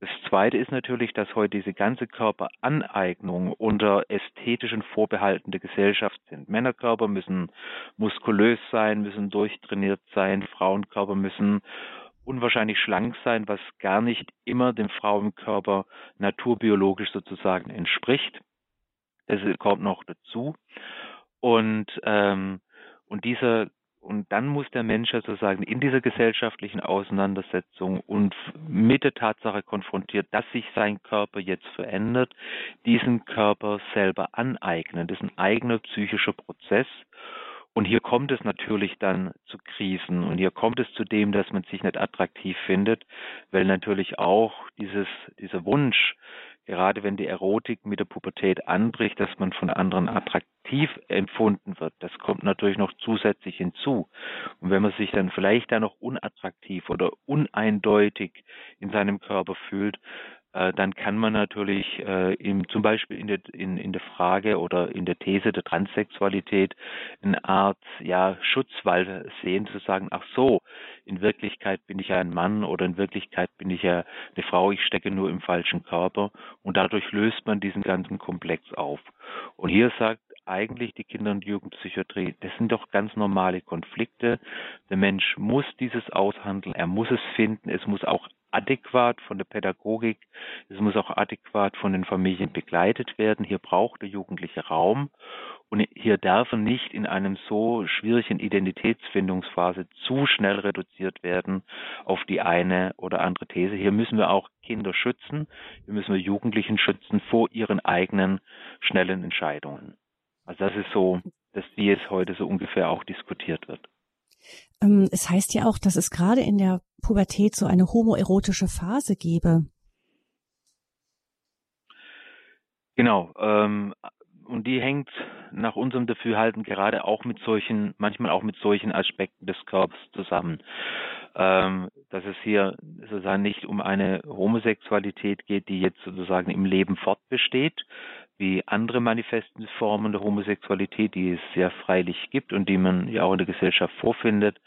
Das Zweite ist natürlich, dass heute diese ganze Körperaneignung unter ästhetischen Vorbehalten der Gesellschaft sind. Männerkörper müssen muskulös sein, müssen durchtrainiert sein, Frauenkörper müssen unwahrscheinlich schlank sein, was gar nicht immer dem Frauenkörper naturbiologisch sozusagen entspricht. Das kommt noch dazu. Und, ähm, und dieser und dann muss der Mensch sozusagen in dieser gesellschaftlichen Auseinandersetzung und mit der Tatsache konfrontiert, dass sich sein Körper jetzt verändert, diesen Körper selber aneignen. Das ist ein eigener psychischer Prozess. Und hier kommt es natürlich dann zu Krisen und hier kommt es zu dem, dass man sich nicht attraktiv findet, weil natürlich auch dieses, dieser Wunsch, gerade wenn die Erotik mit der Pubertät anbricht, dass man von anderen attraktiv empfunden wird, das kommt natürlich noch zusätzlich hinzu. Und wenn man sich dann vielleicht da noch unattraktiv oder uneindeutig in seinem Körper fühlt, dann kann man natürlich äh, im, zum Beispiel in der, in, in der Frage oder in der These der Transsexualität eine Art ja, Schutzwall sehen, zu sagen, ach so, in Wirklichkeit bin ich ja ein Mann oder in Wirklichkeit bin ich ja eine Frau, ich stecke nur im falschen Körper und dadurch löst man diesen ganzen Komplex auf. Und hier sagt eigentlich die Kinder- und Jugendpsychiatrie, das sind doch ganz normale Konflikte. Der Mensch muss dieses aushandeln, er muss es finden, es muss auch adäquat von der Pädagogik, es muss auch adäquat von den Familien begleitet werden. Hier braucht der Jugendliche Raum und hier darf er nicht in einem so schwierigen Identitätsfindungsphase zu schnell reduziert werden auf die eine oder andere These. Hier müssen wir auch Kinder schützen, hier müssen wir Jugendlichen schützen vor ihren eigenen schnellen Entscheidungen. Also das ist so, dass wie es heute so ungefähr auch diskutiert wird. Ähm, es heißt ja auch, dass es gerade in der Pubertät so eine homoerotische Phase gebe. Genau. Ähm, und die hängt nach unserem Dafürhalten gerade auch mit solchen, manchmal auch mit solchen Aspekten des Körpers zusammen. Ähm, dass es hier sozusagen nicht um eine Homosexualität geht, die jetzt sozusagen im Leben fortbesteht, wie andere manifesten Formen der Homosexualität, die es sehr freilich gibt und die man ja auch in der Gesellschaft vorfindet,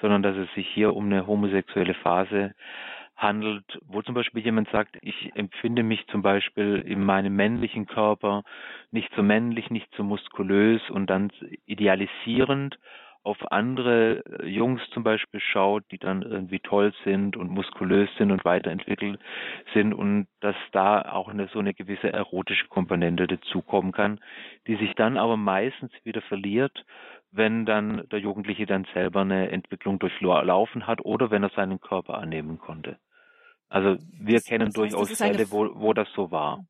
sondern dass es sich hier um eine homosexuelle Phase handelt, wo zum Beispiel jemand sagt, ich empfinde mich zum Beispiel in meinem männlichen Körper nicht so männlich, nicht so muskulös und dann idealisierend auf andere äh, Jungs zum Beispiel schaut, die dann irgendwie toll sind und muskulös sind und weiterentwickelt sind und dass da auch eine, so eine gewisse erotische Komponente dazukommen kann, die sich dann aber meistens wieder verliert, wenn dann der Jugendliche dann selber eine Entwicklung durchlaufen hat oder wenn er seinen Körper annehmen konnte. Also wir das, kennen das heißt, durchaus Fälle, wo, wo das so war.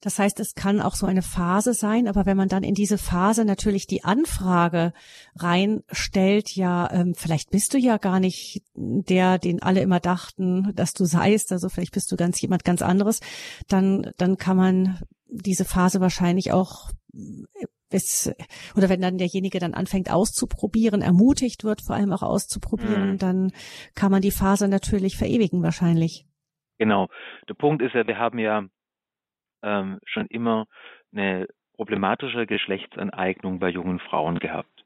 Das heißt, es kann auch so eine Phase sein, aber wenn man dann in diese Phase natürlich die Anfrage reinstellt, ja, ähm, vielleicht bist du ja gar nicht der, den alle immer dachten, dass du seist, also vielleicht bist du ganz jemand ganz anderes, dann, dann kann man diese Phase wahrscheinlich auch bis, oder wenn dann derjenige dann anfängt auszuprobieren, ermutigt wird, vor allem auch auszuprobieren, mhm. dann kann man die Phase natürlich verewigen wahrscheinlich. Genau. Der Punkt ist ja, wir haben ja ähm, schon immer eine problematische Geschlechtsaneignung bei jungen Frauen gehabt.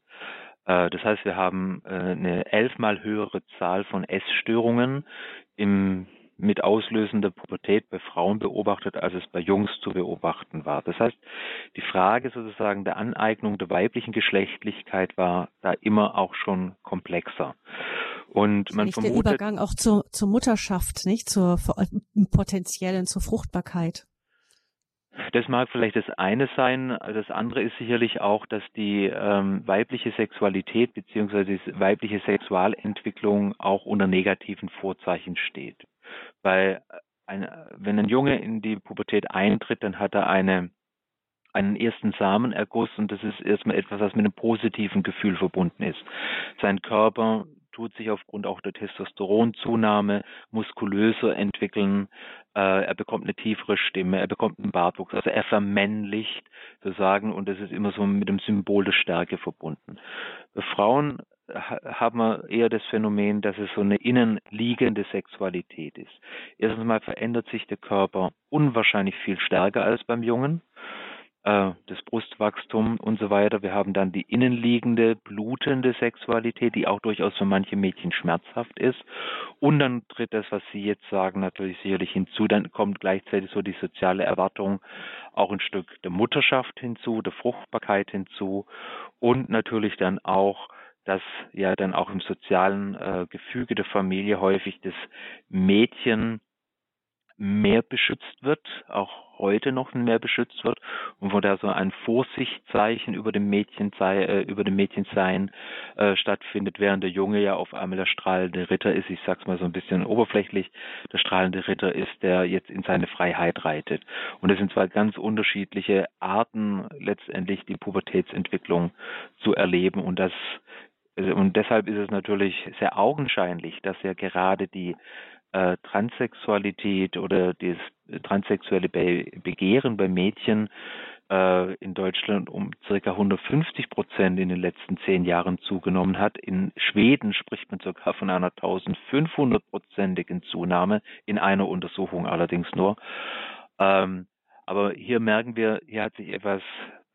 Äh, das heißt, wir haben äh, eine elfmal höhere Zahl von Essstörungen im mit auslösender Pubertät bei Frauen beobachtet, als es bei Jungs zu beobachten war. Das heißt, die Frage sozusagen der Aneignung der weiblichen Geschlechtlichkeit war da immer auch schon komplexer. Und man vermutet, der Übergang auch zur, zur Mutterschaft, nicht zur potenziellen, zur Fruchtbarkeit. Das mag vielleicht das eine sein. Das andere ist sicherlich auch, dass die ähm, weibliche Sexualität beziehungsweise die weibliche Sexualentwicklung auch unter negativen Vorzeichen steht. Weil äh, ein, wenn ein Junge in die Pubertät eintritt, dann hat er eine, einen ersten Samenerguss und das ist erstmal etwas, was mit einem positiven Gefühl verbunden ist. Sein Körper tut sich aufgrund auch der Testosteronzunahme muskulöser entwickeln. Äh, er bekommt eine tiefere Stimme, er bekommt einen Bartwuchs, also er vermännlicht sozusagen und das ist immer so mit dem Symbol der Stärke verbunden. Bei Frauen haben wir eher das Phänomen, dass es so eine innenliegende Sexualität ist. Erstens mal verändert sich der Körper unwahrscheinlich viel stärker als beim Jungen. Äh, das Brustwachstum und so weiter. Wir haben dann die innenliegende, blutende Sexualität, die auch durchaus für manche Mädchen schmerzhaft ist. Und dann tritt das, was Sie jetzt sagen, natürlich sicherlich hinzu. Dann kommt gleichzeitig so die soziale Erwartung, auch ein Stück der Mutterschaft hinzu, der Fruchtbarkeit hinzu und natürlich dann auch dass ja dann auch im sozialen äh, Gefüge der Familie häufig das Mädchen mehr beschützt wird, auch heute noch mehr beschützt wird und wo da so ein Vorsichtszeichen über dem Mädchen sei, äh, über dem Mädchensein äh, stattfindet, während der Junge ja auf einmal der strahlende Ritter ist. Ich sag's mal so ein bisschen oberflächlich. Der strahlende Ritter ist, der jetzt in seine Freiheit reitet. Und es sind zwei ganz unterschiedliche Arten, letztendlich die Pubertätsentwicklung zu erleben und das also, und deshalb ist es natürlich sehr augenscheinlich, dass ja gerade die äh, Transsexualität oder das transsexuelle Be Begehren bei Mädchen äh, in Deutschland um circa 150 Prozent in den letzten zehn Jahren zugenommen hat. In Schweden spricht man sogar von einer 1500-prozentigen Zunahme, in einer Untersuchung allerdings nur. Ähm, aber hier merken wir, hier hat sich etwas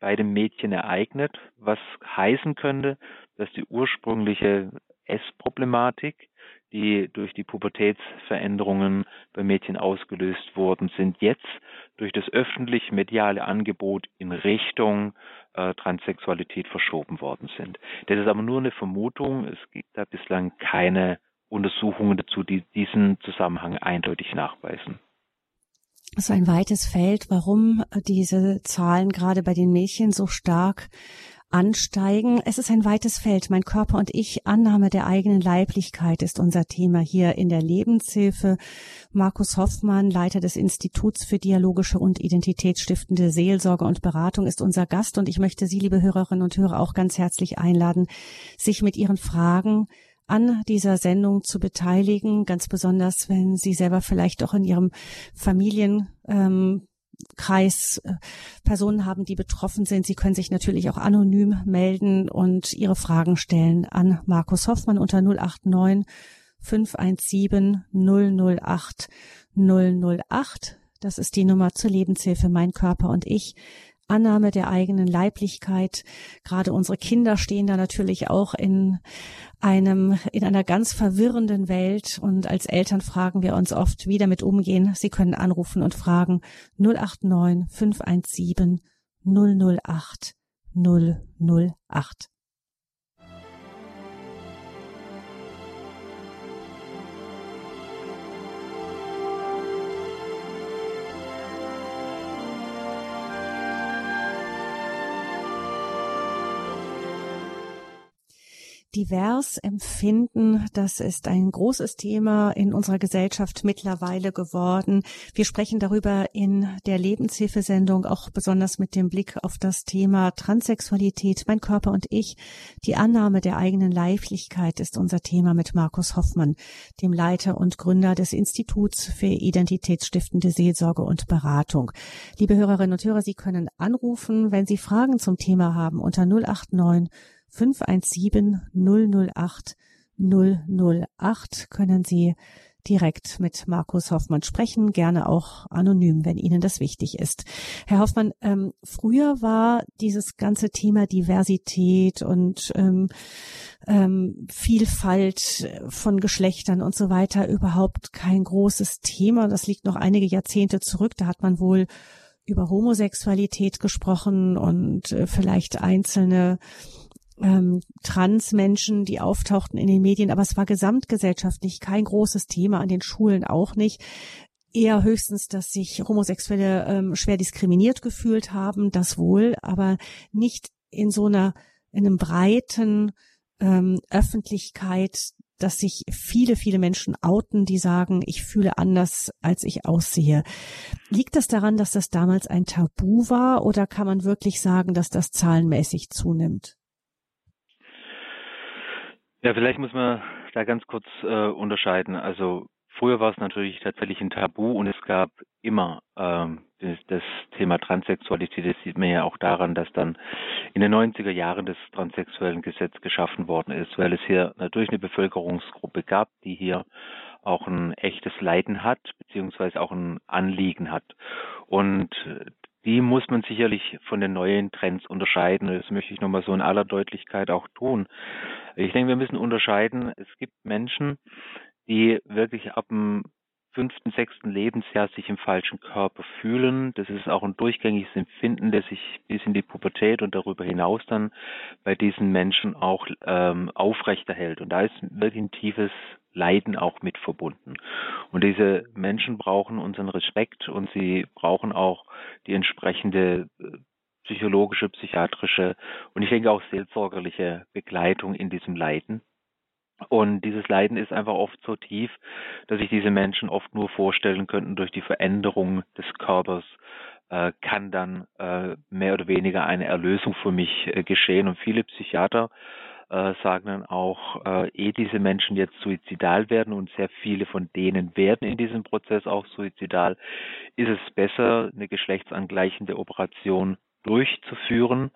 bei dem Mädchen ereignet, was heißen könnte, dass die ursprüngliche Essproblematik, die durch die Pubertätsveränderungen bei Mädchen ausgelöst worden sind, jetzt durch das öffentlich mediale Angebot in Richtung äh, Transsexualität verschoben worden sind. Das ist aber nur eine Vermutung. Es gibt da bislang keine Untersuchungen dazu, die diesen Zusammenhang eindeutig nachweisen. Das ist ein weites Feld, warum diese Zahlen gerade bei den Mädchen so stark ansteigen. Es ist ein weites Feld. Mein Körper und ich, Annahme der eigenen Leiblichkeit ist unser Thema hier in der Lebenshilfe. Markus Hoffmann, Leiter des Instituts für dialogische und identitätsstiftende Seelsorge und Beratung, ist unser Gast und ich möchte Sie, liebe Hörerinnen und Hörer, auch ganz herzlich einladen, sich mit Ihren Fragen an dieser Sendung zu beteiligen, ganz besonders, wenn Sie selber vielleicht auch in Ihrem Familien ähm, Kreis äh, Personen haben, die betroffen sind. Sie können sich natürlich auch anonym melden und Ihre Fragen stellen an Markus Hoffmann unter 089 517 008 008. Das ist die Nummer zur Lebenshilfe Mein Körper und ich. Annahme der eigenen Leiblichkeit. Gerade unsere Kinder stehen da natürlich auch in einem, in einer ganz verwirrenden Welt und als Eltern fragen wir uns oft, wie damit umgehen. Sie können anrufen und fragen 089 517 008 008. divers empfinden. Das ist ein großes Thema in unserer Gesellschaft mittlerweile geworden. Wir sprechen darüber in der Lebenshilfesendung auch besonders mit dem Blick auf das Thema Transsexualität. Mein Körper und ich. Die Annahme der eigenen Leiblichkeit ist unser Thema mit Markus Hoffmann, dem Leiter und Gründer des Instituts für identitätsstiftende Seelsorge und Beratung. Liebe Hörerinnen und Hörer, Sie können anrufen, wenn Sie Fragen zum Thema haben unter 089 517 008 008 können Sie direkt mit Markus Hoffmann sprechen, gerne auch anonym, wenn Ihnen das wichtig ist. Herr Hoffmann, ähm, früher war dieses ganze Thema Diversität und ähm, ähm, Vielfalt von Geschlechtern und so weiter überhaupt kein großes Thema. Das liegt noch einige Jahrzehnte zurück. Da hat man wohl über Homosexualität gesprochen und äh, vielleicht einzelne ähm, Transmenschen, die auftauchten in den Medien, aber es war gesamtgesellschaftlich kein großes Thema, an den Schulen auch nicht. Eher höchstens, dass sich Homosexuelle ähm, schwer diskriminiert gefühlt haben, das wohl, aber nicht in so einer, in einem breiten ähm, Öffentlichkeit, dass sich viele, viele Menschen outen, die sagen, ich fühle anders, als ich aussehe. Liegt das daran, dass das damals ein Tabu war oder kann man wirklich sagen, dass das zahlenmäßig zunimmt? Ja, vielleicht muss man da ganz kurz äh, unterscheiden. Also früher war es natürlich tatsächlich ein Tabu und es gab immer ähm, das, das Thema Transsexualität. Das sieht man ja auch daran, dass dann in den 90er Jahren das transsexuellen Gesetz geschaffen worden ist, weil es hier natürlich eine Bevölkerungsgruppe gab, die hier auch ein echtes Leiden hat, beziehungsweise auch ein Anliegen hat. Und die muss man sicherlich von den neuen Trends unterscheiden. Das möchte ich nochmal so in aller Deutlichkeit auch tun. Ich denke, wir müssen unterscheiden. Es gibt Menschen, die wirklich ab dem fünften, sechsten Lebensjahr sich im falschen Körper fühlen. Das ist auch ein durchgängiges Empfinden, das sich bis in die Pubertät und darüber hinaus dann bei diesen Menschen auch ähm, aufrechterhält. Und da ist wirklich ein tiefes Leiden auch mit verbunden. Und diese Menschen brauchen unseren Respekt und sie brauchen auch die entsprechende äh, psychologische, psychiatrische und ich denke auch seelsorgerliche Begleitung in diesem Leiden. Und dieses Leiden ist einfach oft so tief, dass sich diese Menschen oft nur vorstellen könnten, durch die Veränderung des Körpers äh, kann dann äh, mehr oder weniger eine Erlösung für mich äh, geschehen. Und viele Psychiater äh, sagen dann auch, äh, ehe diese Menschen jetzt suizidal werden und sehr viele von denen werden in diesem Prozess auch suizidal, ist es besser, eine geschlechtsangleichende Operation durchzuführen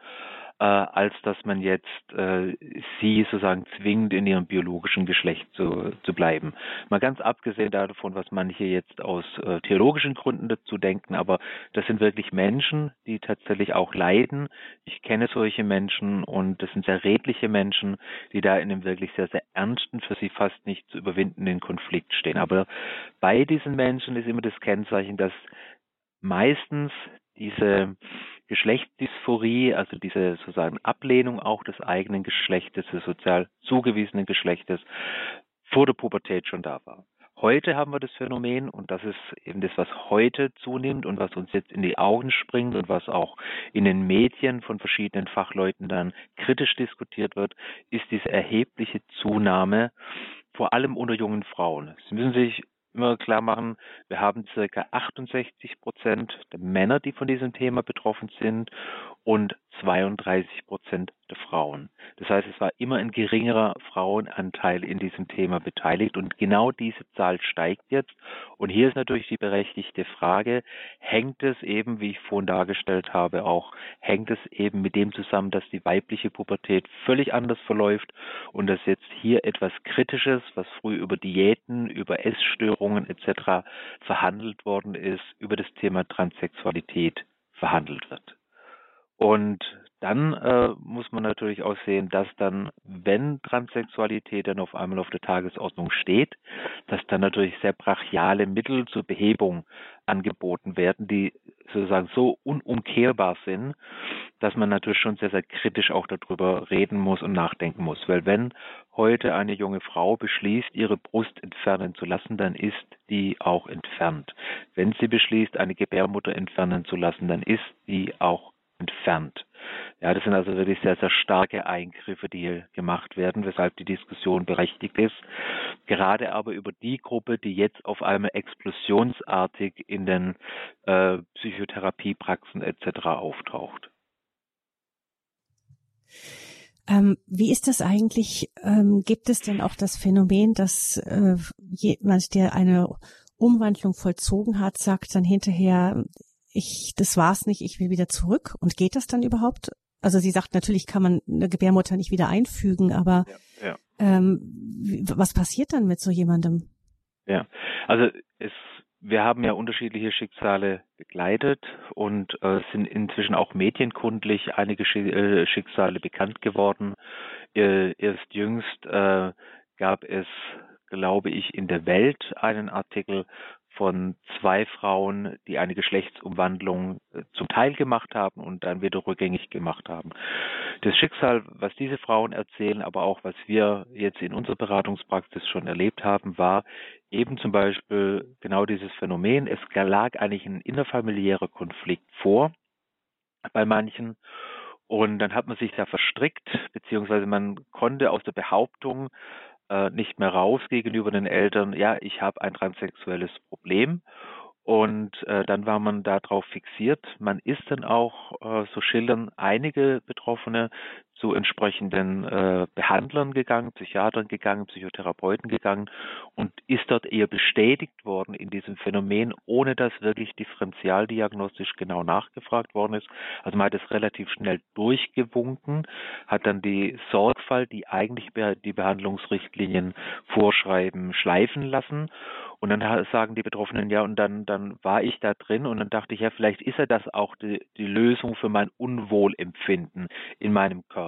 äh, als dass man jetzt äh, sie sozusagen zwingt, in ihrem biologischen Geschlecht zu, zu bleiben. Mal ganz abgesehen davon, was manche jetzt aus äh, theologischen Gründen dazu denken, aber das sind wirklich Menschen, die tatsächlich auch leiden. Ich kenne solche Menschen und das sind sehr redliche Menschen, die da in einem wirklich sehr, sehr ernsten, für sie fast nicht zu überwindenden Konflikt stehen. Aber bei diesen Menschen ist immer das Kennzeichen, dass meistens diese Geschlechtsdysphorie, also diese sozusagen Ablehnung auch des eigenen Geschlechtes, des sozial zugewiesenen Geschlechtes, vor der Pubertät schon da war. Heute haben wir das Phänomen und das ist eben das, was heute zunimmt und was uns jetzt in die Augen springt und was auch in den Medien von verschiedenen Fachleuten dann kritisch diskutiert wird, ist diese erhebliche Zunahme, vor allem unter jungen Frauen. Sie müssen sich immer klar machen, wir haben circa 68 Prozent der Männer, die von diesem Thema betroffen sind und 32 Prozent der Frauen. Das heißt, es war immer ein geringerer Frauenanteil in diesem Thema beteiligt und genau diese Zahl steigt jetzt. Und hier ist natürlich die berechtigte Frage, hängt es eben, wie ich vorhin dargestellt habe, auch, hängt es eben mit dem zusammen, dass die weibliche Pubertät völlig anders verläuft und dass jetzt hier etwas Kritisches, was früh über Diäten, über Essstörungen etc. verhandelt worden ist, über das Thema Transsexualität verhandelt wird. Und dann äh, muss man natürlich auch sehen, dass dann, wenn Transsexualität dann auf einmal auf der Tagesordnung steht, dass dann natürlich sehr brachiale Mittel zur Behebung angeboten werden, die sozusagen so unumkehrbar sind, dass man natürlich schon sehr, sehr kritisch auch darüber reden muss und nachdenken muss. Weil wenn heute eine junge Frau beschließt, ihre Brust entfernen zu lassen, dann ist die auch entfernt. Wenn sie beschließt, eine Gebärmutter entfernen zu lassen, dann ist die auch entfernt. Ja, das sind also wirklich sehr, sehr starke Eingriffe, die hier gemacht werden, weshalb die Diskussion berechtigt ist. Gerade aber über die Gruppe, die jetzt auf einmal explosionsartig in den äh, Psychotherapiepraxen etc. auftaucht. Ähm, wie ist das eigentlich? Ähm, gibt es denn auch das Phänomen, dass äh, jemand, der eine Umwandlung vollzogen hat, sagt dann hinterher, ich, das war's nicht, ich will wieder zurück. Und geht das dann überhaupt? Also sie sagt, natürlich kann man eine Gebärmutter nicht wieder einfügen, aber ja, ja. Ähm, was passiert dann mit so jemandem? Ja, also es, wir haben ja unterschiedliche Schicksale begleitet und äh, sind inzwischen auch medienkundlich einige äh, Schicksale bekannt geworden. Äh, erst jüngst äh, gab es, glaube ich, in der Welt einen Artikel von zwei Frauen, die eine Geschlechtsumwandlung äh, zum Teil gemacht haben und dann wieder rückgängig gemacht haben. Das Schicksal, was diese Frauen erzählen, aber auch was wir jetzt in unserer Beratungspraxis schon erlebt haben, war eben zum Beispiel genau dieses Phänomen. Es lag eigentlich ein innerfamiliärer Konflikt vor bei manchen. Und dann hat man sich da verstrickt, beziehungsweise man konnte aus der Behauptung äh, nicht mehr raus gegenüber den Eltern, ja, ich habe ein transsexuelles Problem. Und äh, dann war man darauf fixiert. Man ist dann auch, äh, so schildern einige Betroffene, zu entsprechenden äh, Behandlern gegangen, Psychiatern gegangen, Psychotherapeuten gegangen und ist dort eher bestätigt worden in diesem Phänomen, ohne dass wirklich differentialdiagnostisch genau nachgefragt worden ist. Also man hat es relativ schnell durchgewunken, hat dann die Sorgfalt, die eigentlich die Behandlungsrichtlinien vorschreiben, schleifen lassen und dann sagen die Betroffenen, ja, und dann, dann war ich da drin und dann dachte ich, ja, vielleicht ist ja das auch die, die Lösung für mein Unwohlempfinden in meinem Körper.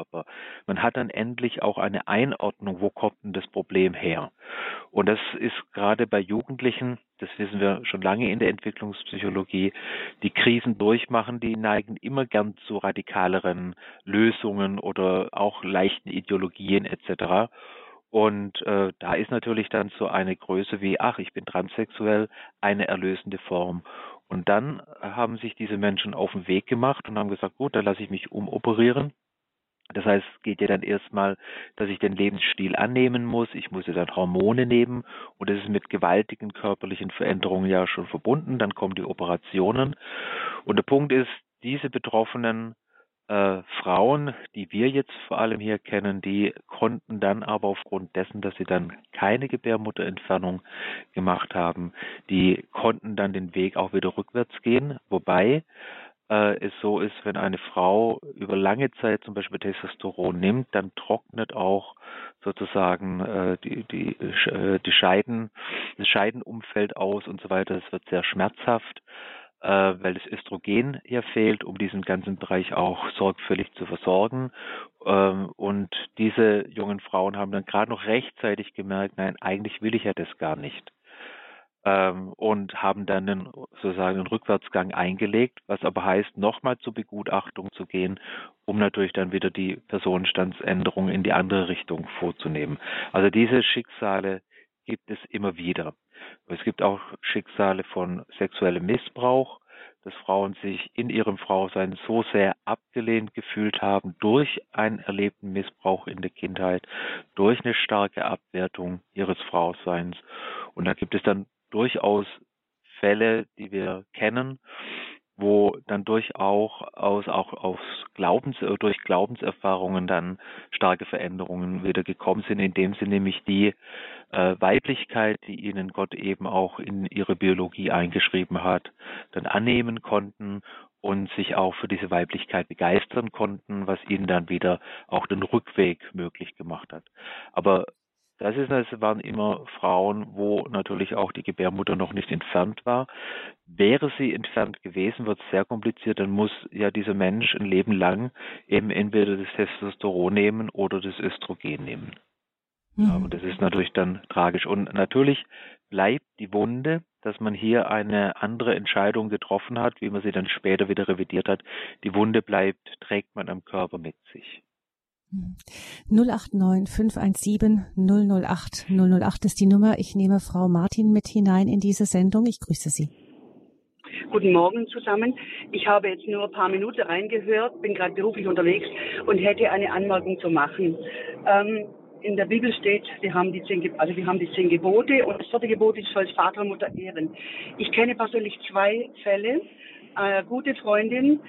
Man hat dann endlich auch eine Einordnung, wo kommt denn das Problem her? Und das ist gerade bei Jugendlichen, das wissen wir schon lange in der Entwicklungspsychologie, die Krisen durchmachen, die neigen immer gern zu radikaleren Lösungen oder auch leichten Ideologien etc. Und äh, da ist natürlich dann so eine Größe wie, ach, ich bin transsexuell, eine erlösende Form. Und dann haben sich diese Menschen auf den Weg gemacht und haben gesagt, gut, dann lasse ich mich umoperieren. Das heißt, geht ja dann erstmal, dass ich den Lebensstil annehmen muss. Ich muss ja dann Hormone nehmen und das ist mit gewaltigen körperlichen Veränderungen ja schon verbunden. Dann kommen die Operationen. Und der Punkt ist, diese Betroffenen äh, Frauen, die wir jetzt vor allem hier kennen, die konnten dann aber aufgrund dessen, dass sie dann keine Gebärmutterentfernung gemacht haben, die konnten dann den Weg auch wieder rückwärts gehen, wobei äh, es so ist, wenn eine Frau über lange Zeit zum Beispiel Testosteron nimmt, dann trocknet auch sozusagen äh, die, die, äh, die Scheiden, das Scheidenumfeld aus und so weiter. Es wird sehr schmerzhaft äh, weil das Östrogen hier fehlt, um diesen ganzen Bereich auch sorgfältig zu versorgen. Ähm, und diese jungen Frauen haben dann gerade noch rechtzeitig gemerkt, nein, eigentlich will ich ja das gar nicht. Ähm, und haben dann einen, sozusagen einen Rückwärtsgang eingelegt, was aber heißt, nochmal zur Begutachtung zu gehen, um natürlich dann wieder die Personenstandsänderung in die andere Richtung vorzunehmen. Also diese Schicksale gibt es immer wieder. Es gibt auch Schicksale von sexuellem Missbrauch, dass Frauen sich in ihrem Frausein so sehr abgelehnt gefühlt haben durch einen erlebten Missbrauch in der Kindheit, durch eine starke Abwertung ihres Frauseins. Und da gibt es dann durchaus Fälle, die wir kennen, wo dann durchaus auch aus Glaubens, durch Glaubenserfahrungen dann starke Veränderungen wieder gekommen sind, indem sie nämlich die äh, Weiblichkeit, die ihnen Gott eben auch in ihre Biologie eingeschrieben hat, dann annehmen konnten und sich auch für diese Weiblichkeit begeistern konnten, was ihnen dann wieder auch den Rückweg möglich gemacht hat. Aber das ist, das waren immer Frauen, wo natürlich auch die Gebärmutter noch nicht entfernt war. Wäre sie entfernt gewesen, wird es sehr kompliziert, dann muss ja dieser Mensch ein Leben lang eben entweder das Testosteron nehmen oder das Östrogen nehmen. Mhm. Ja, und das ist natürlich dann tragisch. Und natürlich bleibt die Wunde, dass man hier eine andere Entscheidung getroffen hat, wie man sie dann später wieder revidiert hat. Die Wunde bleibt, trägt man am Körper mit sich. 089 517 008 008 ist die Nummer. Ich nehme Frau Martin mit hinein in diese Sendung. Ich grüße Sie. Guten Morgen zusammen. Ich habe jetzt nur ein paar Minuten reingehört, bin gerade beruflich unterwegs und hätte eine Anmerkung zu machen. Ähm, in der Bibel steht, wir haben die zehn, also wir haben die zehn Gebote und das vierte Gebot ist, soll Vater und Mutter ehren. Ich kenne persönlich zwei Fälle. Eine gute Freundin,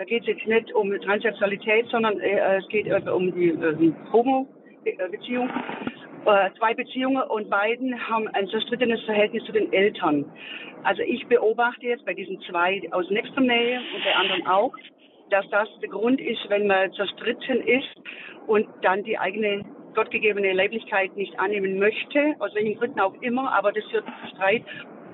da geht es jetzt nicht um Transsexualität, sondern äh, es geht äh, um die äh, Homo-Beziehung. Äh, zwei Beziehungen und beiden haben ein zerstrittenes Verhältnis zu den Eltern. Also ich beobachte jetzt bei diesen zwei aus nächster Nähe und bei anderen auch, dass das der Grund ist, wenn man zerstritten ist und dann die eigene gottgegebene Leiblichkeit nicht annehmen möchte, aus welchen Gründen auch immer, aber das führt zu Streit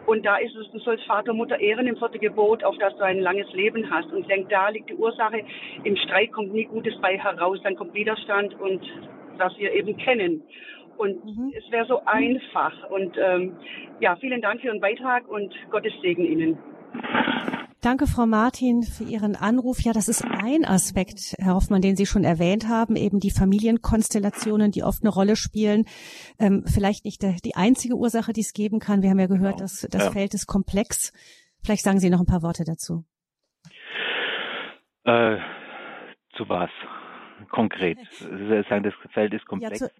und da ist es, du sollst Vater und Mutter ehren im vierten Gebot, auf das du ein langes Leben hast. Und ich denke, da liegt die Ursache. Im Streit kommt nie Gutes bei heraus, dann kommt Widerstand und was wir eben kennen. Und mhm. es wäre so einfach. Und ähm, ja, vielen Dank für Ihren Beitrag und Gottes Segen Ihnen. Danke, Frau Martin, für Ihren Anruf. Ja, das ist ein Aspekt, Herr Hoffmann, den Sie schon erwähnt haben, eben die Familienkonstellationen, die oft eine Rolle spielen. Ähm, vielleicht nicht der, die einzige Ursache, die es geben kann. Wir haben ja gehört, dass das ja. Feld ist komplex. Vielleicht sagen Sie noch ein paar Worte dazu. Äh, zu was? Konkret. Das Feld ist komplex. Ja, zu,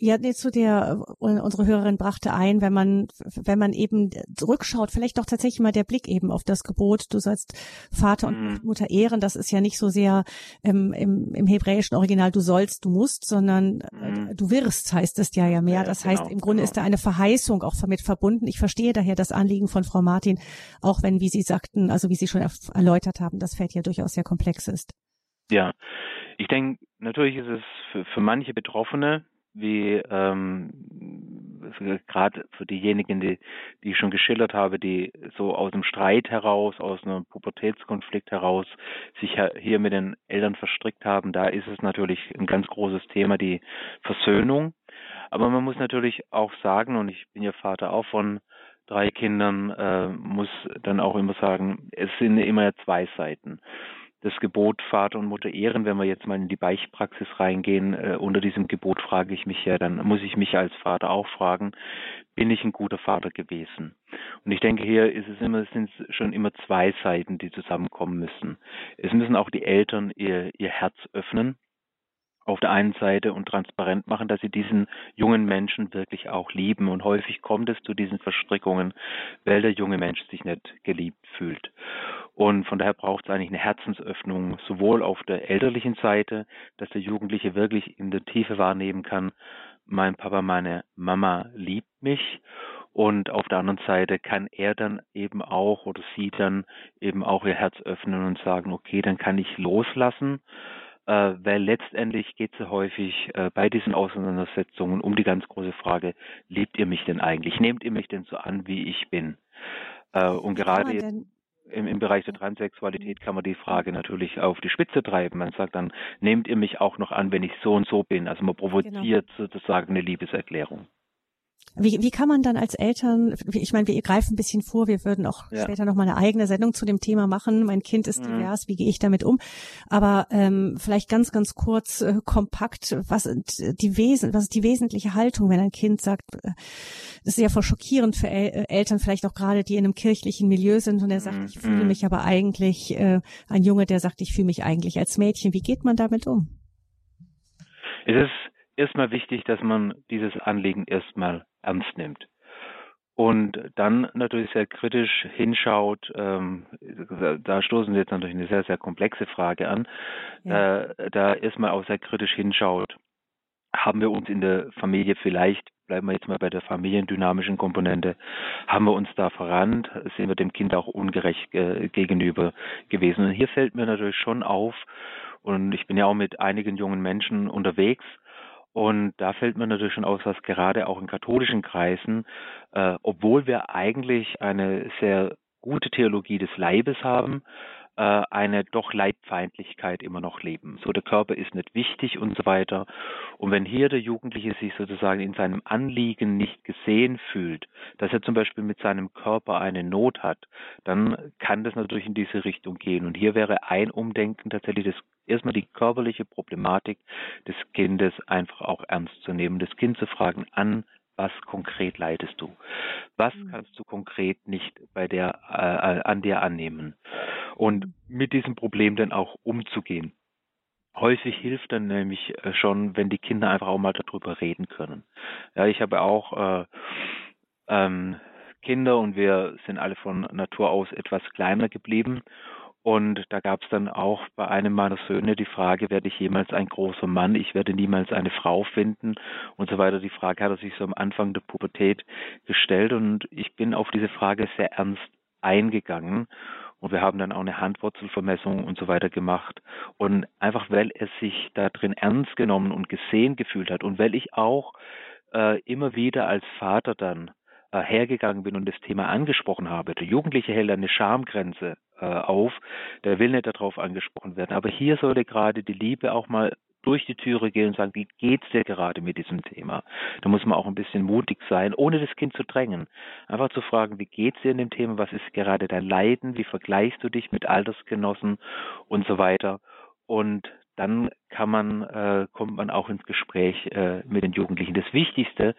ja, nee, zu der, äh, unsere Hörerin brachte ein, wenn man, wenn man eben zurückschaut, vielleicht doch tatsächlich mal der Blick eben auf das Gebot, du sollst Vater und mhm. Mutter ehren, das ist ja nicht so sehr ähm, im, im hebräischen Original, du sollst, du musst, sondern äh, mhm. du wirst, heißt es ja ja mehr. Das heißt, genau, im Grunde genau. ist da eine Verheißung auch damit verbunden. Ich verstehe daher das Anliegen von Frau Martin, auch wenn, wie Sie sagten, also wie Sie schon erläutert haben, das Feld ja durchaus sehr komplex ist. Ja, ich denke, natürlich ist es für, für manche Betroffene, wie ähm, gerade für diejenigen, die, die ich schon geschildert habe, die so aus dem Streit heraus, aus einem Pubertätskonflikt heraus sich hier mit den Eltern verstrickt haben, da ist es natürlich ein ganz großes Thema, die Versöhnung. Aber man muss natürlich auch sagen, und ich bin ja Vater auch von drei Kindern, äh, muss dann auch immer sagen, es sind immer zwei Seiten das Gebot Vater und Mutter ehren, wenn wir jetzt mal in die Beichtpraxis reingehen, äh, unter diesem Gebot frage ich mich ja, dann muss ich mich als Vater auch fragen, bin ich ein guter Vater gewesen? Und ich denke, hier ist es immer, es sind schon immer zwei Seiten, die zusammenkommen müssen. Es müssen auch die Eltern ihr, ihr Herz öffnen auf der einen Seite und transparent machen, dass sie diesen jungen Menschen wirklich auch lieben. Und häufig kommt es zu diesen Verstrickungen, weil der junge Mensch sich nicht geliebt fühlt. Und von daher braucht es eigentlich eine Herzensöffnung, sowohl auf der elterlichen Seite, dass der Jugendliche wirklich in der Tiefe wahrnehmen kann, mein Papa, meine Mama liebt mich. Und auf der anderen Seite kann er dann eben auch oder sie dann eben auch ihr Herz öffnen und sagen, okay, dann kann ich loslassen, äh, weil letztendlich geht es häufig äh, bei diesen Auseinandersetzungen um die ganz große Frage, liebt ihr mich denn eigentlich? Nehmt ihr mich denn so an, wie ich bin? Äh, und gerade jetzt im, im Bereich der Transsexualität kann man die Frage natürlich auf die Spitze treiben. Man sagt dann, nehmt ihr mich auch noch an, wenn ich so und so bin? Also man provoziert genau. sozusagen eine Liebeserklärung. Wie, wie kann man dann als Eltern, ich meine, wir greifen ein bisschen vor, wir würden auch ja. später noch mal eine eigene Sendung zu dem Thema machen. Mein Kind ist mhm. divers, wie gehe ich damit um? Aber ähm, vielleicht ganz, ganz kurz, äh, kompakt, was sind die Wesen, was ist die wesentliche Haltung, wenn ein Kind sagt, äh, das ist ja voll schockierend für El äh, Eltern, vielleicht auch gerade, die in einem kirchlichen Milieu sind und er sagt, mhm. ich fühle mhm. mich aber eigentlich, äh, ein Junge, der sagt, ich fühle mich eigentlich als Mädchen. Wie geht man damit um? Es ist erstmal wichtig, dass man dieses Anliegen erstmal ernst nimmt. Und dann natürlich sehr kritisch hinschaut, ähm, da stoßen Sie jetzt natürlich eine sehr, sehr komplexe Frage an, ja. äh, da erstmal auch sehr kritisch hinschaut, haben wir uns in der Familie vielleicht, bleiben wir jetzt mal bei der familiendynamischen Komponente, haben wir uns da verrannt, sind wir dem Kind auch ungerecht äh, gegenüber gewesen. Und hier fällt mir natürlich schon auf, und ich bin ja auch mit einigen jungen Menschen unterwegs, und da fällt mir natürlich schon auf, dass gerade auch in katholischen Kreisen, äh, obwohl wir eigentlich eine sehr gute Theologie des Leibes haben, eine doch Leibfeindlichkeit immer noch leben. So der Körper ist nicht wichtig und so weiter. Und wenn hier der Jugendliche sich sozusagen in seinem Anliegen nicht gesehen fühlt, dass er zum Beispiel mit seinem Körper eine Not hat, dann kann das natürlich in diese Richtung gehen. Und hier wäre ein Umdenken tatsächlich das erstmal die körperliche Problematik des Kindes einfach auch ernst zu nehmen, das Kind zu fragen, an was konkret leidest du? Was mhm. kannst du konkret nicht bei der, äh, an dir annehmen? Und mit diesem Problem dann auch umzugehen. Häufig hilft dann nämlich äh, schon, wenn die Kinder einfach auch mal darüber reden können. Ja, ich habe auch äh, ähm, Kinder und wir sind alle von Natur aus etwas kleiner geblieben und da gab es dann auch bei einem meiner Söhne die Frage, werde ich jemals ein großer Mann? Ich werde niemals eine Frau finden und so weiter. Die Frage hat er sich so am Anfang der Pubertät gestellt und ich bin auf diese Frage sehr ernst eingegangen. Und wir haben dann auch eine Handwurzelvermessung und so weiter gemacht. Und einfach weil er sich da drin ernst genommen und gesehen gefühlt hat und weil ich auch äh, immer wieder als Vater dann äh, hergegangen bin und das Thema angesprochen habe. Der Jugendliche hält eine Schamgrenze auf, der will nicht darauf angesprochen werden. Aber hier sollte gerade die Liebe auch mal durch die Türe gehen und sagen, wie geht's dir gerade mit diesem Thema? Da muss man auch ein bisschen mutig sein, ohne das Kind zu drängen. Einfach zu fragen, wie geht's dir in dem Thema? Was ist gerade dein Leiden? Wie vergleichst du dich mit Altersgenossen und so weiter? Und dann kann man, äh, kommt man auch ins Gespräch äh, mit den Jugendlichen. Das Wichtigste,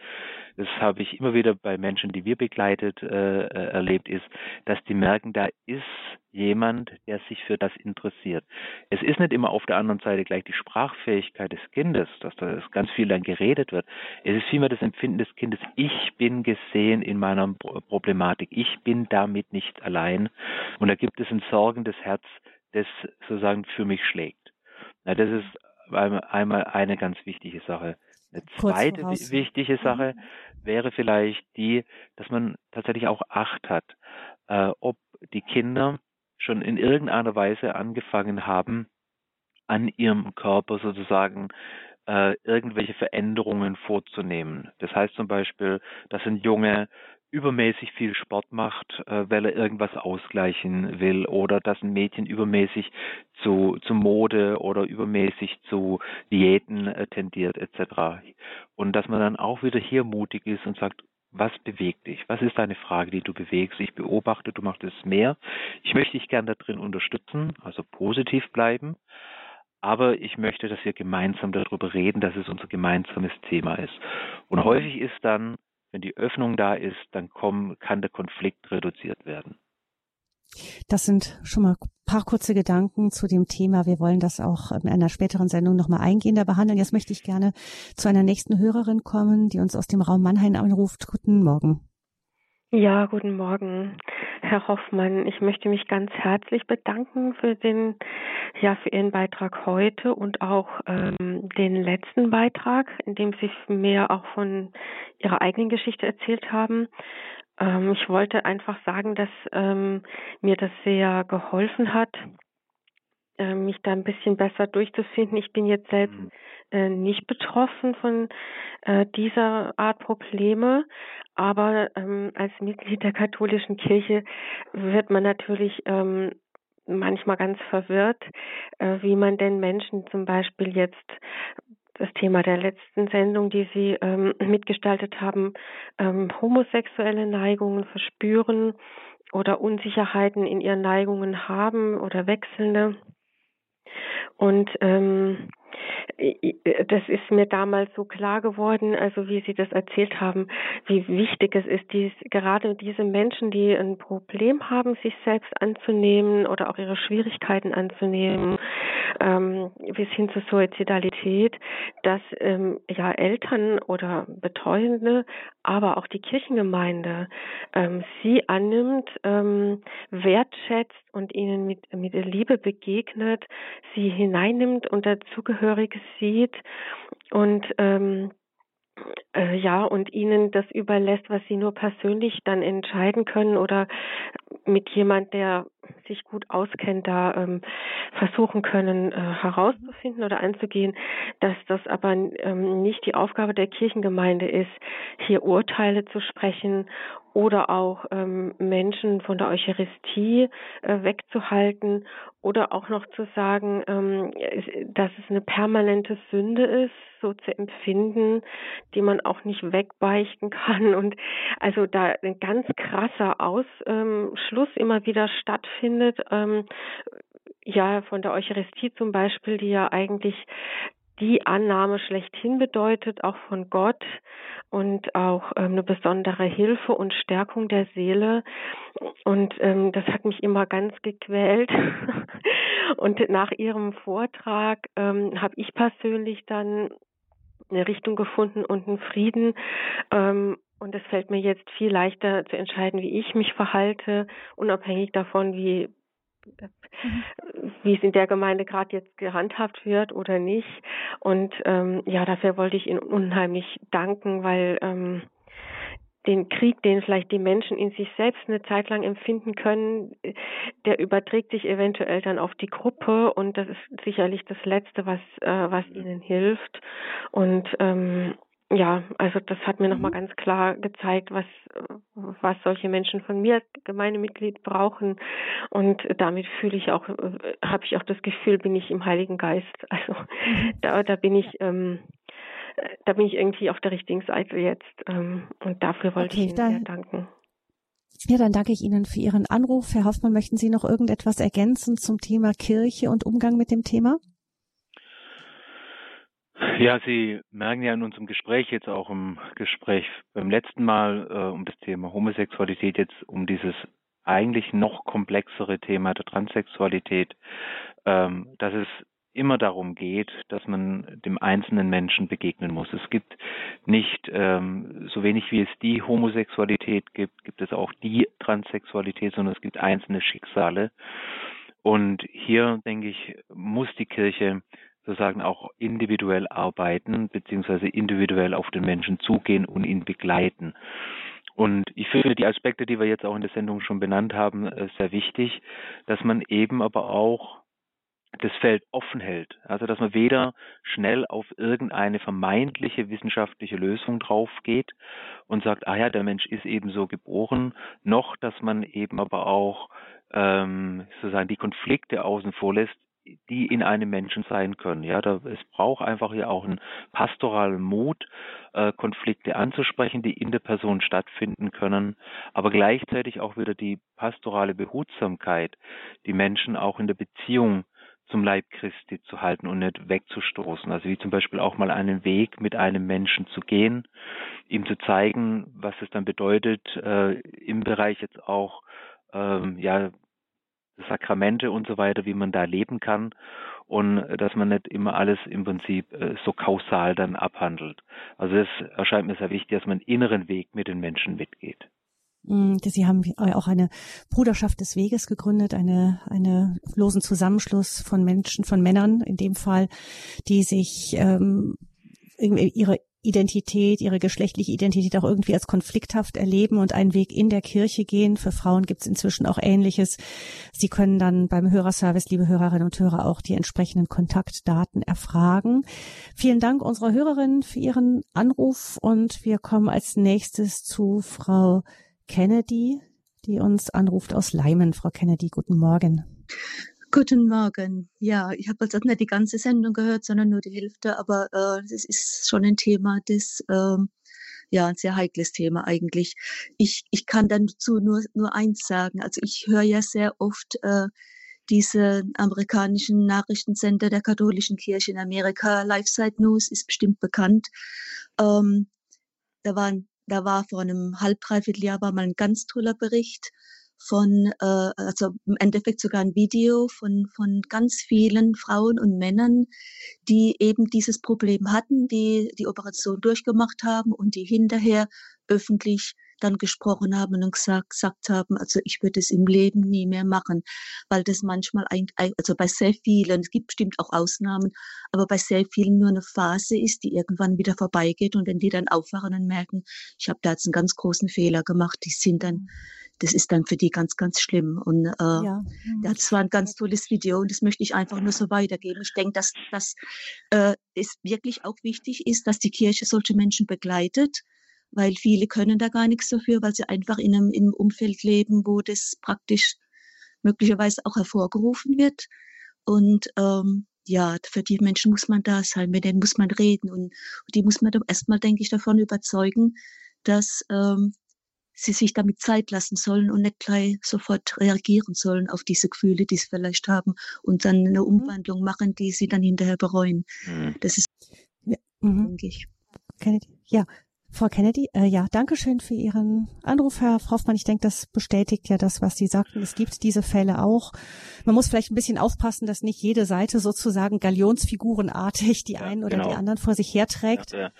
das habe ich immer wieder bei Menschen, die wir begleitet, äh, äh, erlebt, ist, dass die merken, da ist jemand, der sich für das interessiert. Es ist nicht immer auf der anderen Seite gleich die Sprachfähigkeit des Kindes, dass da ganz viel dann geredet wird. Es ist vielmehr das Empfinden des Kindes, ich bin gesehen in meiner Problematik, ich bin damit nicht allein. Und da gibt es ein sorgendes Herz, das sozusagen für mich schlägt. Na, das ist einmal eine ganz wichtige Sache. Eine zweite wichtige mhm. Sache wäre vielleicht die, dass man tatsächlich auch Acht hat, äh, ob die Kinder schon in irgendeiner Weise angefangen haben, an ihrem Körper sozusagen äh, irgendwelche Veränderungen vorzunehmen. Das heißt zum Beispiel, dass ein Junge übermäßig viel Sport macht, äh, weil er irgendwas ausgleichen will oder dass ein Mädchen übermäßig zu, zu Mode oder übermäßig zu Diäten äh, tendiert etc. Und dass man dann auch wieder hier mutig ist und sagt, was bewegt dich? Was ist deine Frage, die du bewegst? Ich beobachte, du machst es mehr. Ich möchte dich gern da drin unterstützen, also positiv bleiben. Aber ich möchte, dass wir gemeinsam darüber reden, dass es unser gemeinsames Thema ist. Und häufig ist dann wenn die Öffnung da ist, dann komm, kann der Konflikt reduziert werden. Das sind schon mal ein paar kurze Gedanken zu dem Thema. Wir wollen das auch in einer späteren Sendung nochmal eingehender behandeln. Jetzt möchte ich gerne zu einer nächsten Hörerin kommen, die uns aus dem Raum Mannheim anruft. Guten Morgen. Ja, guten Morgen, Herr Hoffmann. Ich möchte mich ganz herzlich bedanken für den, ja, für Ihren Beitrag heute und auch ähm, den letzten Beitrag, in dem Sie mir auch von Ihrer eigenen Geschichte erzählt haben. Ähm, ich wollte einfach sagen, dass ähm, mir das sehr geholfen hat, äh, mich da ein bisschen besser durchzufinden. Ich bin jetzt selbst mhm. äh, nicht betroffen von äh, dieser Art Probleme, aber ähm, als Mitglied der katholischen Kirche wird man natürlich ähm, manchmal ganz verwirrt, äh, wie man denn Menschen zum Beispiel jetzt das Thema der letzten Sendung, die Sie ähm, mitgestaltet haben, ähm, homosexuelle Neigungen verspüren oder Unsicherheiten in ihren Neigungen haben oder wechselnde. Und ähm, das ist mir damals so klar geworden, also wie Sie das erzählt haben, wie wichtig es ist, dies, gerade diese Menschen, die ein Problem haben, sich selbst anzunehmen oder auch ihre Schwierigkeiten anzunehmen, ähm, bis hin zur Suizidalität, dass ähm, ja Eltern oder Betreuende, aber auch die Kirchengemeinde ähm, sie annimmt, ähm, wertschätzt und ihnen mit, mit Liebe begegnet, sie hineinnimmt und dazugehörig sieht und ähm, äh, ja, und ihnen das überlässt, was sie nur persönlich dann entscheiden können oder mit jemand, der sich gut auskennt, da ähm, versuchen können, äh, herauszufinden oder anzugehen, dass das aber ähm, nicht die Aufgabe der Kirchengemeinde ist, hier Urteile zu sprechen oder auch ähm, Menschen von der Eucharistie äh, wegzuhalten oder auch noch zu sagen, ähm, dass es eine permanente Sünde ist, so zu empfinden, die man auch nicht wegbeichten kann. Und also da ein ganz krasser Ausschluss immer wieder stattfindet, ähm, ja von der Eucharistie zum Beispiel, die ja eigentlich die Annahme schlechthin bedeutet, auch von Gott und auch ähm, eine besondere Hilfe und Stärkung der Seele. Und ähm, das hat mich immer ganz gequält. und nach ihrem Vortrag ähm, habe ich persönlich dann eine Richtung gefunden und einen Frieden. Ähm, und es fällt mir jetzt viel leichter zu entscheiden, wie ich mich verhalte, unabhängig davon, wie Mhm. wie es in der Gemeinde gerade jetzt gehandhabt wird oder nicht. Und ähm, ja, dafür wollte ich Ihnen unheimlich danken, weil ähm, den Krieg, den vielleicht die Menschen in sich selbst eine Zeit lang empfinden können, der überträgt sich eventuell dann auf die Gruppe und das ist sicherlich das Letzte, was äh, was ihnen hilft. Und ähm, ja, also das hat mir nochmal mhm. ganz klar gezeigt, was, was solche Menschen von mir Gemeindemitglied brauchen. Und damit fühle ich auch, habe ich auch das Gefühl, bin ich im Heiligen Geist. Also mhm. da, da bin ich, ähm, da bin ich irgendwie auf der richtigen Seite jetzt. Ähm, und dafür wollte okay, ich Ihnen dann, sehr danken. Ja, dann danke ich Ihnen für Ihren Anruf. Herr Hoffmann, möchten Sie noch irgendetwas ergänzen zum Thema Kirche und Umgang mit dem Thema? Ja, Sie merken ja in unserem Gespräch jetzt auch im Gespräch beim letzten Mal äh, um das Thema Homosexualität jetzt um dieses eigentlich noch komplexere Thema der Transsexualität, ähm, dass es immer darum geht, dass man dem einzelnen Menschen begegnen muss. Es gibt nicht ähm, so wenig wie es die Homosexualität gibt, gibt es auch die Transsexualität, sondern es gibt einzelne Schicksale. Und hier denke ich, muss die Kirche sozusagen auch individuell arbeiten, beziehungsweise individuell auf den Menschen zugehen und ihn begleiten. Und ich finde die Aspekte, die wir jetzt auch in der Sendung schon benannt haben, äh, sehr wichtig, dass man eben aber auch das Feld offen hält. Also dass man weder schnell auf irgendeine vermeintliche wissenschaftliche Lösung drauf geht und sagt, ah ja, der Mensch ist eben so geboren, noch dass man eben aber auch ähm, sozusagen die Konflikte außen vor lässt, die in einem Menschen sein können. Ja, da, es braucht einfach ja auch einen pastoralen Mut, äh, Konflikte anzusprechen, die in der Person stattfinden können, aber gleichzeitig auch wieder die pastorale Behutsamkeit, die Menschen auch in der Beziehung zum Leib Christi zu halten und nicht wegzustoßen. Also wie zum Beispiel auch mal einen Weg mit einem Menschen zu gehen, ihm zu zeigen, was es dann bedeutet, äh, im Bereich jetzt auch ähm, ja Sakramente und so weiter, wie man da leben kann und dass man nicht immer alles im Prinzip äh, so kausal dann abhandelt. Also es erscheint mir sehr wichtig, dass man inneren Weg mit den Menschen mitgeht. Mm, Sie haben auch eine Bruderschaft des Weges gegründet, eine, eine losen Zusammenschluss von Menschen, von Männern in dem Fall, die sich ähm, ihre Identität, ihre geschlechtliche Identität auch irgendwie als konflikthaft erleben und einen Weg in der Kirche gehen. Für Frauen gibt es inzwischen auch Ähnliches. Sie können dann beim Hörerservice, liebe Hörerinnen und Hörer, auch die entsprechenden Kontaktdaten erfragen. Vielen Dank unserer Hörerin für ihren Anruf und wir kommen als nächstes zu Frau Kennedy, die uns anruft aus Leimen. Frau Kennedy, guten Morgen. Guten Morgen. Ja, ich habe jetzt nicht die ganze Sendung gehört, sondern nur die Hälfte, aber äh, das ist schon ein Thema, das ähm, ja ein sehr heikles Thema eigentlich. Ich, ich kann dazu nur, nur eins sagen. Also ich höre ja sehr oft äh, diese amerikanischen Nachrichtensender der katholischen Kirche in Amerika. Lifeside News ist bestimmt bekannt. Ähm, da, waren, da war vor einem halb, dreiviertel Jahr war mal ein ganz toller Bericht von, äh, also im Endeffekt sogar ein Video von, von ganz vielen Frauen und Männern, die eben dieses Problem hatten, die die Operation durchgemacht haben und die hinterher öffentlich dann gesprochen haben und gesagt, gesagt haben, also ich würde es im Leben nie mehr machen, weil das manchmal, ein, also bei sehr vielen, es gibt bestimmt auch Ausnahmen, aber bei sehr vielen nur eine Phase ist, die irgendwann wieder vorbeigeht und wenn die dann aufwachen und merken, ich habe da jetzt einen ganz großen Fehler gemacht, die sind dann, das ist dann für die ganz, ganz schlimm. Und äh, ja. das war ein ganz tolles Video und das möchte ich einfach nur so weitergeben. Ich denke, dass, dass äh, es wirklich auch wichtig ist, dass die Kirche solche Menschen begleitet, weil viele können da gar nichts dafür, weil sie einfach in einem, in einem Umfeld leben, wo das praktisch möglicherweise auch hervorgerufen wird. Und ähm, ja, für die Menschen muss man da sein, mit denen muss man reden und, und die muss man erstmal, denke ich, davon überzeugen, dass ähm, sie sich damit Zeit lassen sollen und nicht gleich sofort reagieren sollen auf diese Gefühle, die sie vielleicht haben und dann eine mhm. Umwandlung machen, die sie dann hinterher bereuen. Mhm. Das ist, ja. mhm. denke ich. Kennedy. Ja, Frau Kennedy, äh, ja, danke schön für Ihren Anruf, Herr Hoffmann. Ich denke, das bestätigt ja das, was Sie sagten. Es gibt diese Fälle auch. Man muss vielleicht ein bisschen aufpassen, dass nicht jede Seite sozusagen Galionsfigurenartig die ja, einen oder genau. die anderen vor sich herträgt. Ja, ja.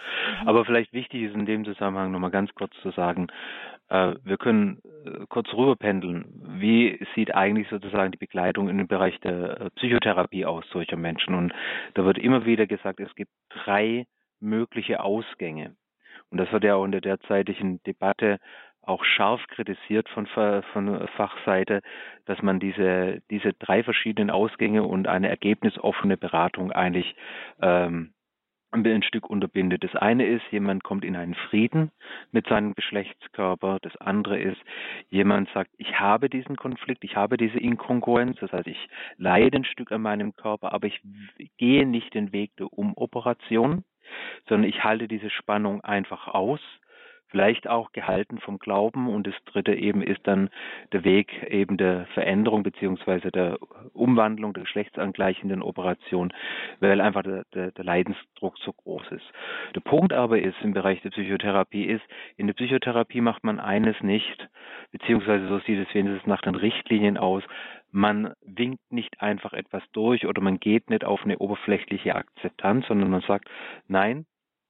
Aber vielleicht wichtig ist in dem Zusammenhang nochmal ganz kurz zu sagen, wir können äh, kurz rüberpendeln. Wie sieht eigentlich sozusagen die Begleitung in dem Bereich der äh, Psychotherapie aus solcher Menschen? Und da wird immer wieder gesagt, es gibt drei mögliche Ausgänge. Und das wird ja auch in der derzeitigen Debatte auch scharf kritisiert von, von Fachseite, dass man diese, diese drei verschiedenen Ausgänge und eine ergebnisoffene Beratung eigentlich ähm, ein Stück unterbindet. Das eine ist, jemand kommt in einen Frieden mit seinem Geschlechtskörper. Das andere ist, jemand sagt, ich habe diesen Konflikt, ich habe diese Inkongruenz. Das heißt, ich leide ein Stück an meinem Körper, aber ich gehe nicht den Weg der Umoperation sondern ich halte diese Spannung einfach aus, vielleicht auch gehalten vom Glauben. Und das dritte eben ist dann der Weg eben der Veränderung beziehungsweise der Umwandlung der geschlechtsangleichenden Operation, weil einfach der, der, der Leidensdruck so groß ist. Der Punkt aber ist im Bereich der Psychotherapie ist, in der Psychotherapie macht man eines nicht, beziehungsweise so sieht es wenigstens nach den Richtlinien aus, man winkt nicht einfach etwas durch oder man geht nicht auf eine oberflächliche Akzeptanz, sondern man sagt, nein,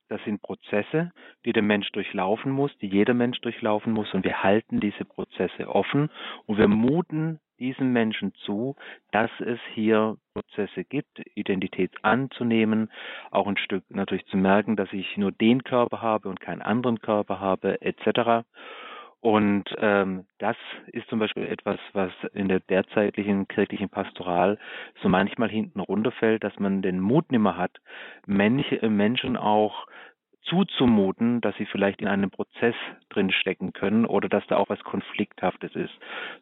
das sind Prozesse, die der Mensch durchlaufen muss, die jeder Mensch durchlaufen muss und wir halten diese Prozesse offen und wir muten diesen Menschen zu, dass es hier Prozesse gibt, Identität anzunehmen, auch ein Stück natürlich zu merken, dass ich nur den Körper habe und keinen anderen Körper habe, etc. Und ähm, das ist zum Beispiel etwas, was in der derzeitlichen kirchlichen Pastoral so manchmal hinten runterfällt, dass man den Mut nimmer hat, Mensch, Menschen auch zuzumuten, dass sie vielleicht in einem Prozess drinstecken können oder dass da auch was Konflikthaftes ist.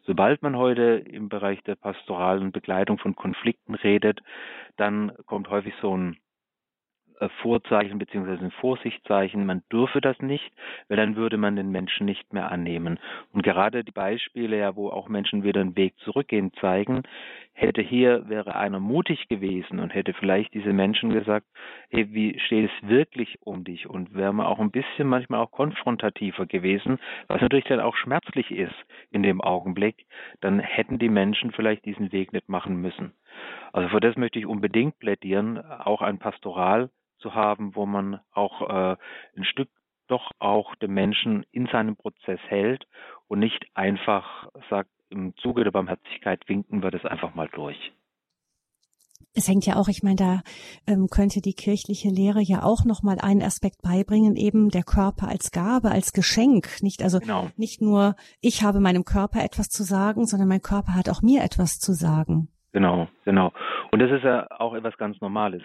Sobald man heute im Bereich der pastoralen Begleitung von Konflikten redet, dann kommt häufig so ein äh, Vorzeichen beziehungsweise ein Vorsichtszeichen, man dürfe das nicht, weil dann würde man den Menschen nicht mehr annehmen. Und gerade die Beispiele, ja, wo auch Menschen wieder einen Weg zurückgehen, zeigen, hätte hier, wäre einer mutig gewesen und hätte vielleicht diese Menschen gesagt, hey, wie steht es wirklich um dich? Und wäre man auch ein bisschen manchmal auch konfrontativer gewesen, was natürlich dann auch schmerzlich ist in dem Augenblick, dann hätten die Menschen vielleicht diesen Weg nicht machen müssen. Also für das möchte ich unbedingt plädieren, auch ein Pastoral zu haben, wo man auch äh, ein Stück doch auch den Menschen in seinem Prozess hält und nicht einfach sagt, im Zuge der Barmherzigkeit winken wir das einfach mal durch. Es hängt ja auch, ich meine, da ähm, könnte die kirchliche Lehre ja auch noch mal einen Aspekt beibringen, eben der Körper als Gabe, als Geschenk, nicht also genau. nicht nur ich habe meinem Körper etwas zu sagen, sondern mein Körper hat auch mir etwas zu sagen. Genau, genau. Und das ist ja auch etwas ganz Normales.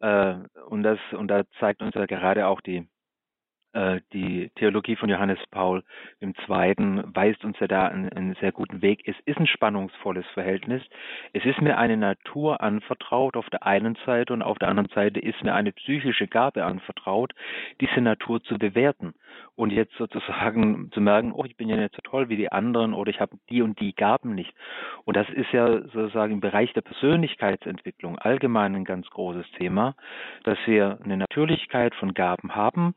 Äh, und das und da zeigt uns ja gerade auch die die Theologie von Johannes Paul II. weist uns ja da einen, einen, sehr guten Weg. Es ist ein spannungsvolles Verhältnis. Es ist mir eine Natur anvertraut auf der einen Seite und auf der anderen Seite ist mir eine psychische Gabe anvertraut, diese Natur zu bewerten und jetzt sozusagen zu merken, oh, ich bin ja nicht so toll wie die anderen oder ich habe die und die Gaben nicht. Und das ist ja sozusagen im Bereich der Persönlichkeitsentwicklung allgemein ein ganz großes Thema, dass wir eine Natürlichkeit von Gaben haben,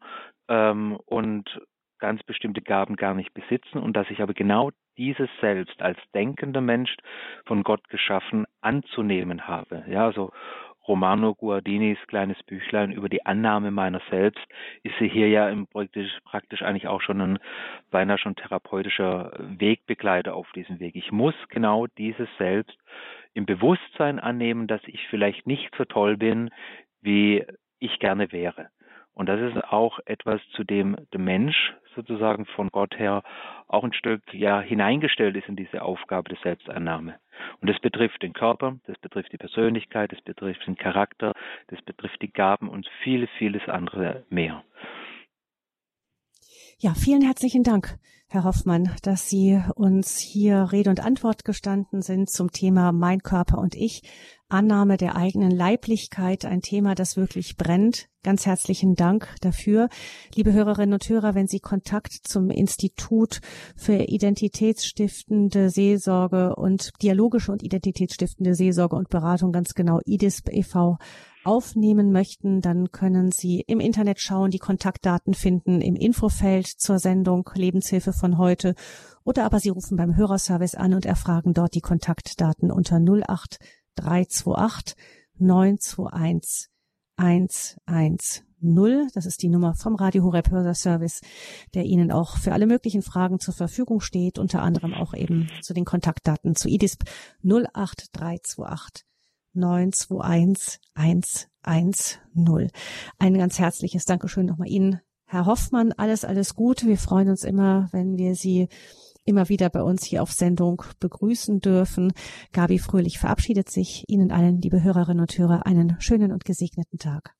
ähm, und ganz bestimmte Gaben gar nicht besitzen und dass ich aber genau dieses Selbst als denkender Mensch von Gott geschaffen anzunehmen habe. Ja, also Romano Guardinis kleines Büchlein über die Annahme meiner selbst ist sie hier ja im praktisch, praktisch eigentlich auch schon ein beinahe schon therapeutischer Wegbegleiter auf diesem Weg. Ich muss genau dieses Selbst im Bewusstsein annehmen, dass ich vielleicht nicht so toll bin, wie ich gerne wäre. Und das ist auch etwas, zu dem der Mensch sozusagen von Gott her auch ein Stück ja hineingestellt ist in diese Aufgabe der Selbstannahme. Und das betrifft den Körper, das betrifft die Persönlichkeit, das betrifft den Charakter, das betrifft die Gaben und vieles, vieles andere mehr. Ja, vielen herzlichen Dank, Herr Hoffmann, dass Sie uns hier Rede und Antwort gestanden sind zum Thema Mein Körper und ich. Annahme der eigenen Leiblichkeit, ein Thema, das wirklich brennt. Ganz herzlichen Dank dafür. Liebe Hörerinnen und Hörer, wenn Sie Kontakt zum Institut für identitätsstiftende Seelsorge und dialogische und identitätsstiftende Seelsorge und Beratung, ganz genau IDISP e.V., aufnehmen möchten, dann können Sie im Internet schauen, die Kontaktdaten finden im Infofeld zur Sendung Lebenshilfe von heute oder aber Sie rufen beim Hörerservice an und erfragen dort die Kontaktdaten unter 08 328 921 110. Das ist die Nummer vom Radio Horeb Hörservice, der Ihnen auch für alle möglichen Fragen zur Verfügung steht, unter anderem auch eben zu den Kontaktdaten zu IDISP 08328 921 110. Ein ganz herzliches Dankeschön nochmal Ihnen, Herr Hoffmann. Alles, alles Gute. Wir freuen uns immer, wenn wir Sie immer wieder bei uns hier auf Sendung begrüßen dürfen. Gabi Fröhlich verabschiedet sich. Ihnen allen, liebe Hörerinnen und Hörer, einen schönen und gesegneten Tag.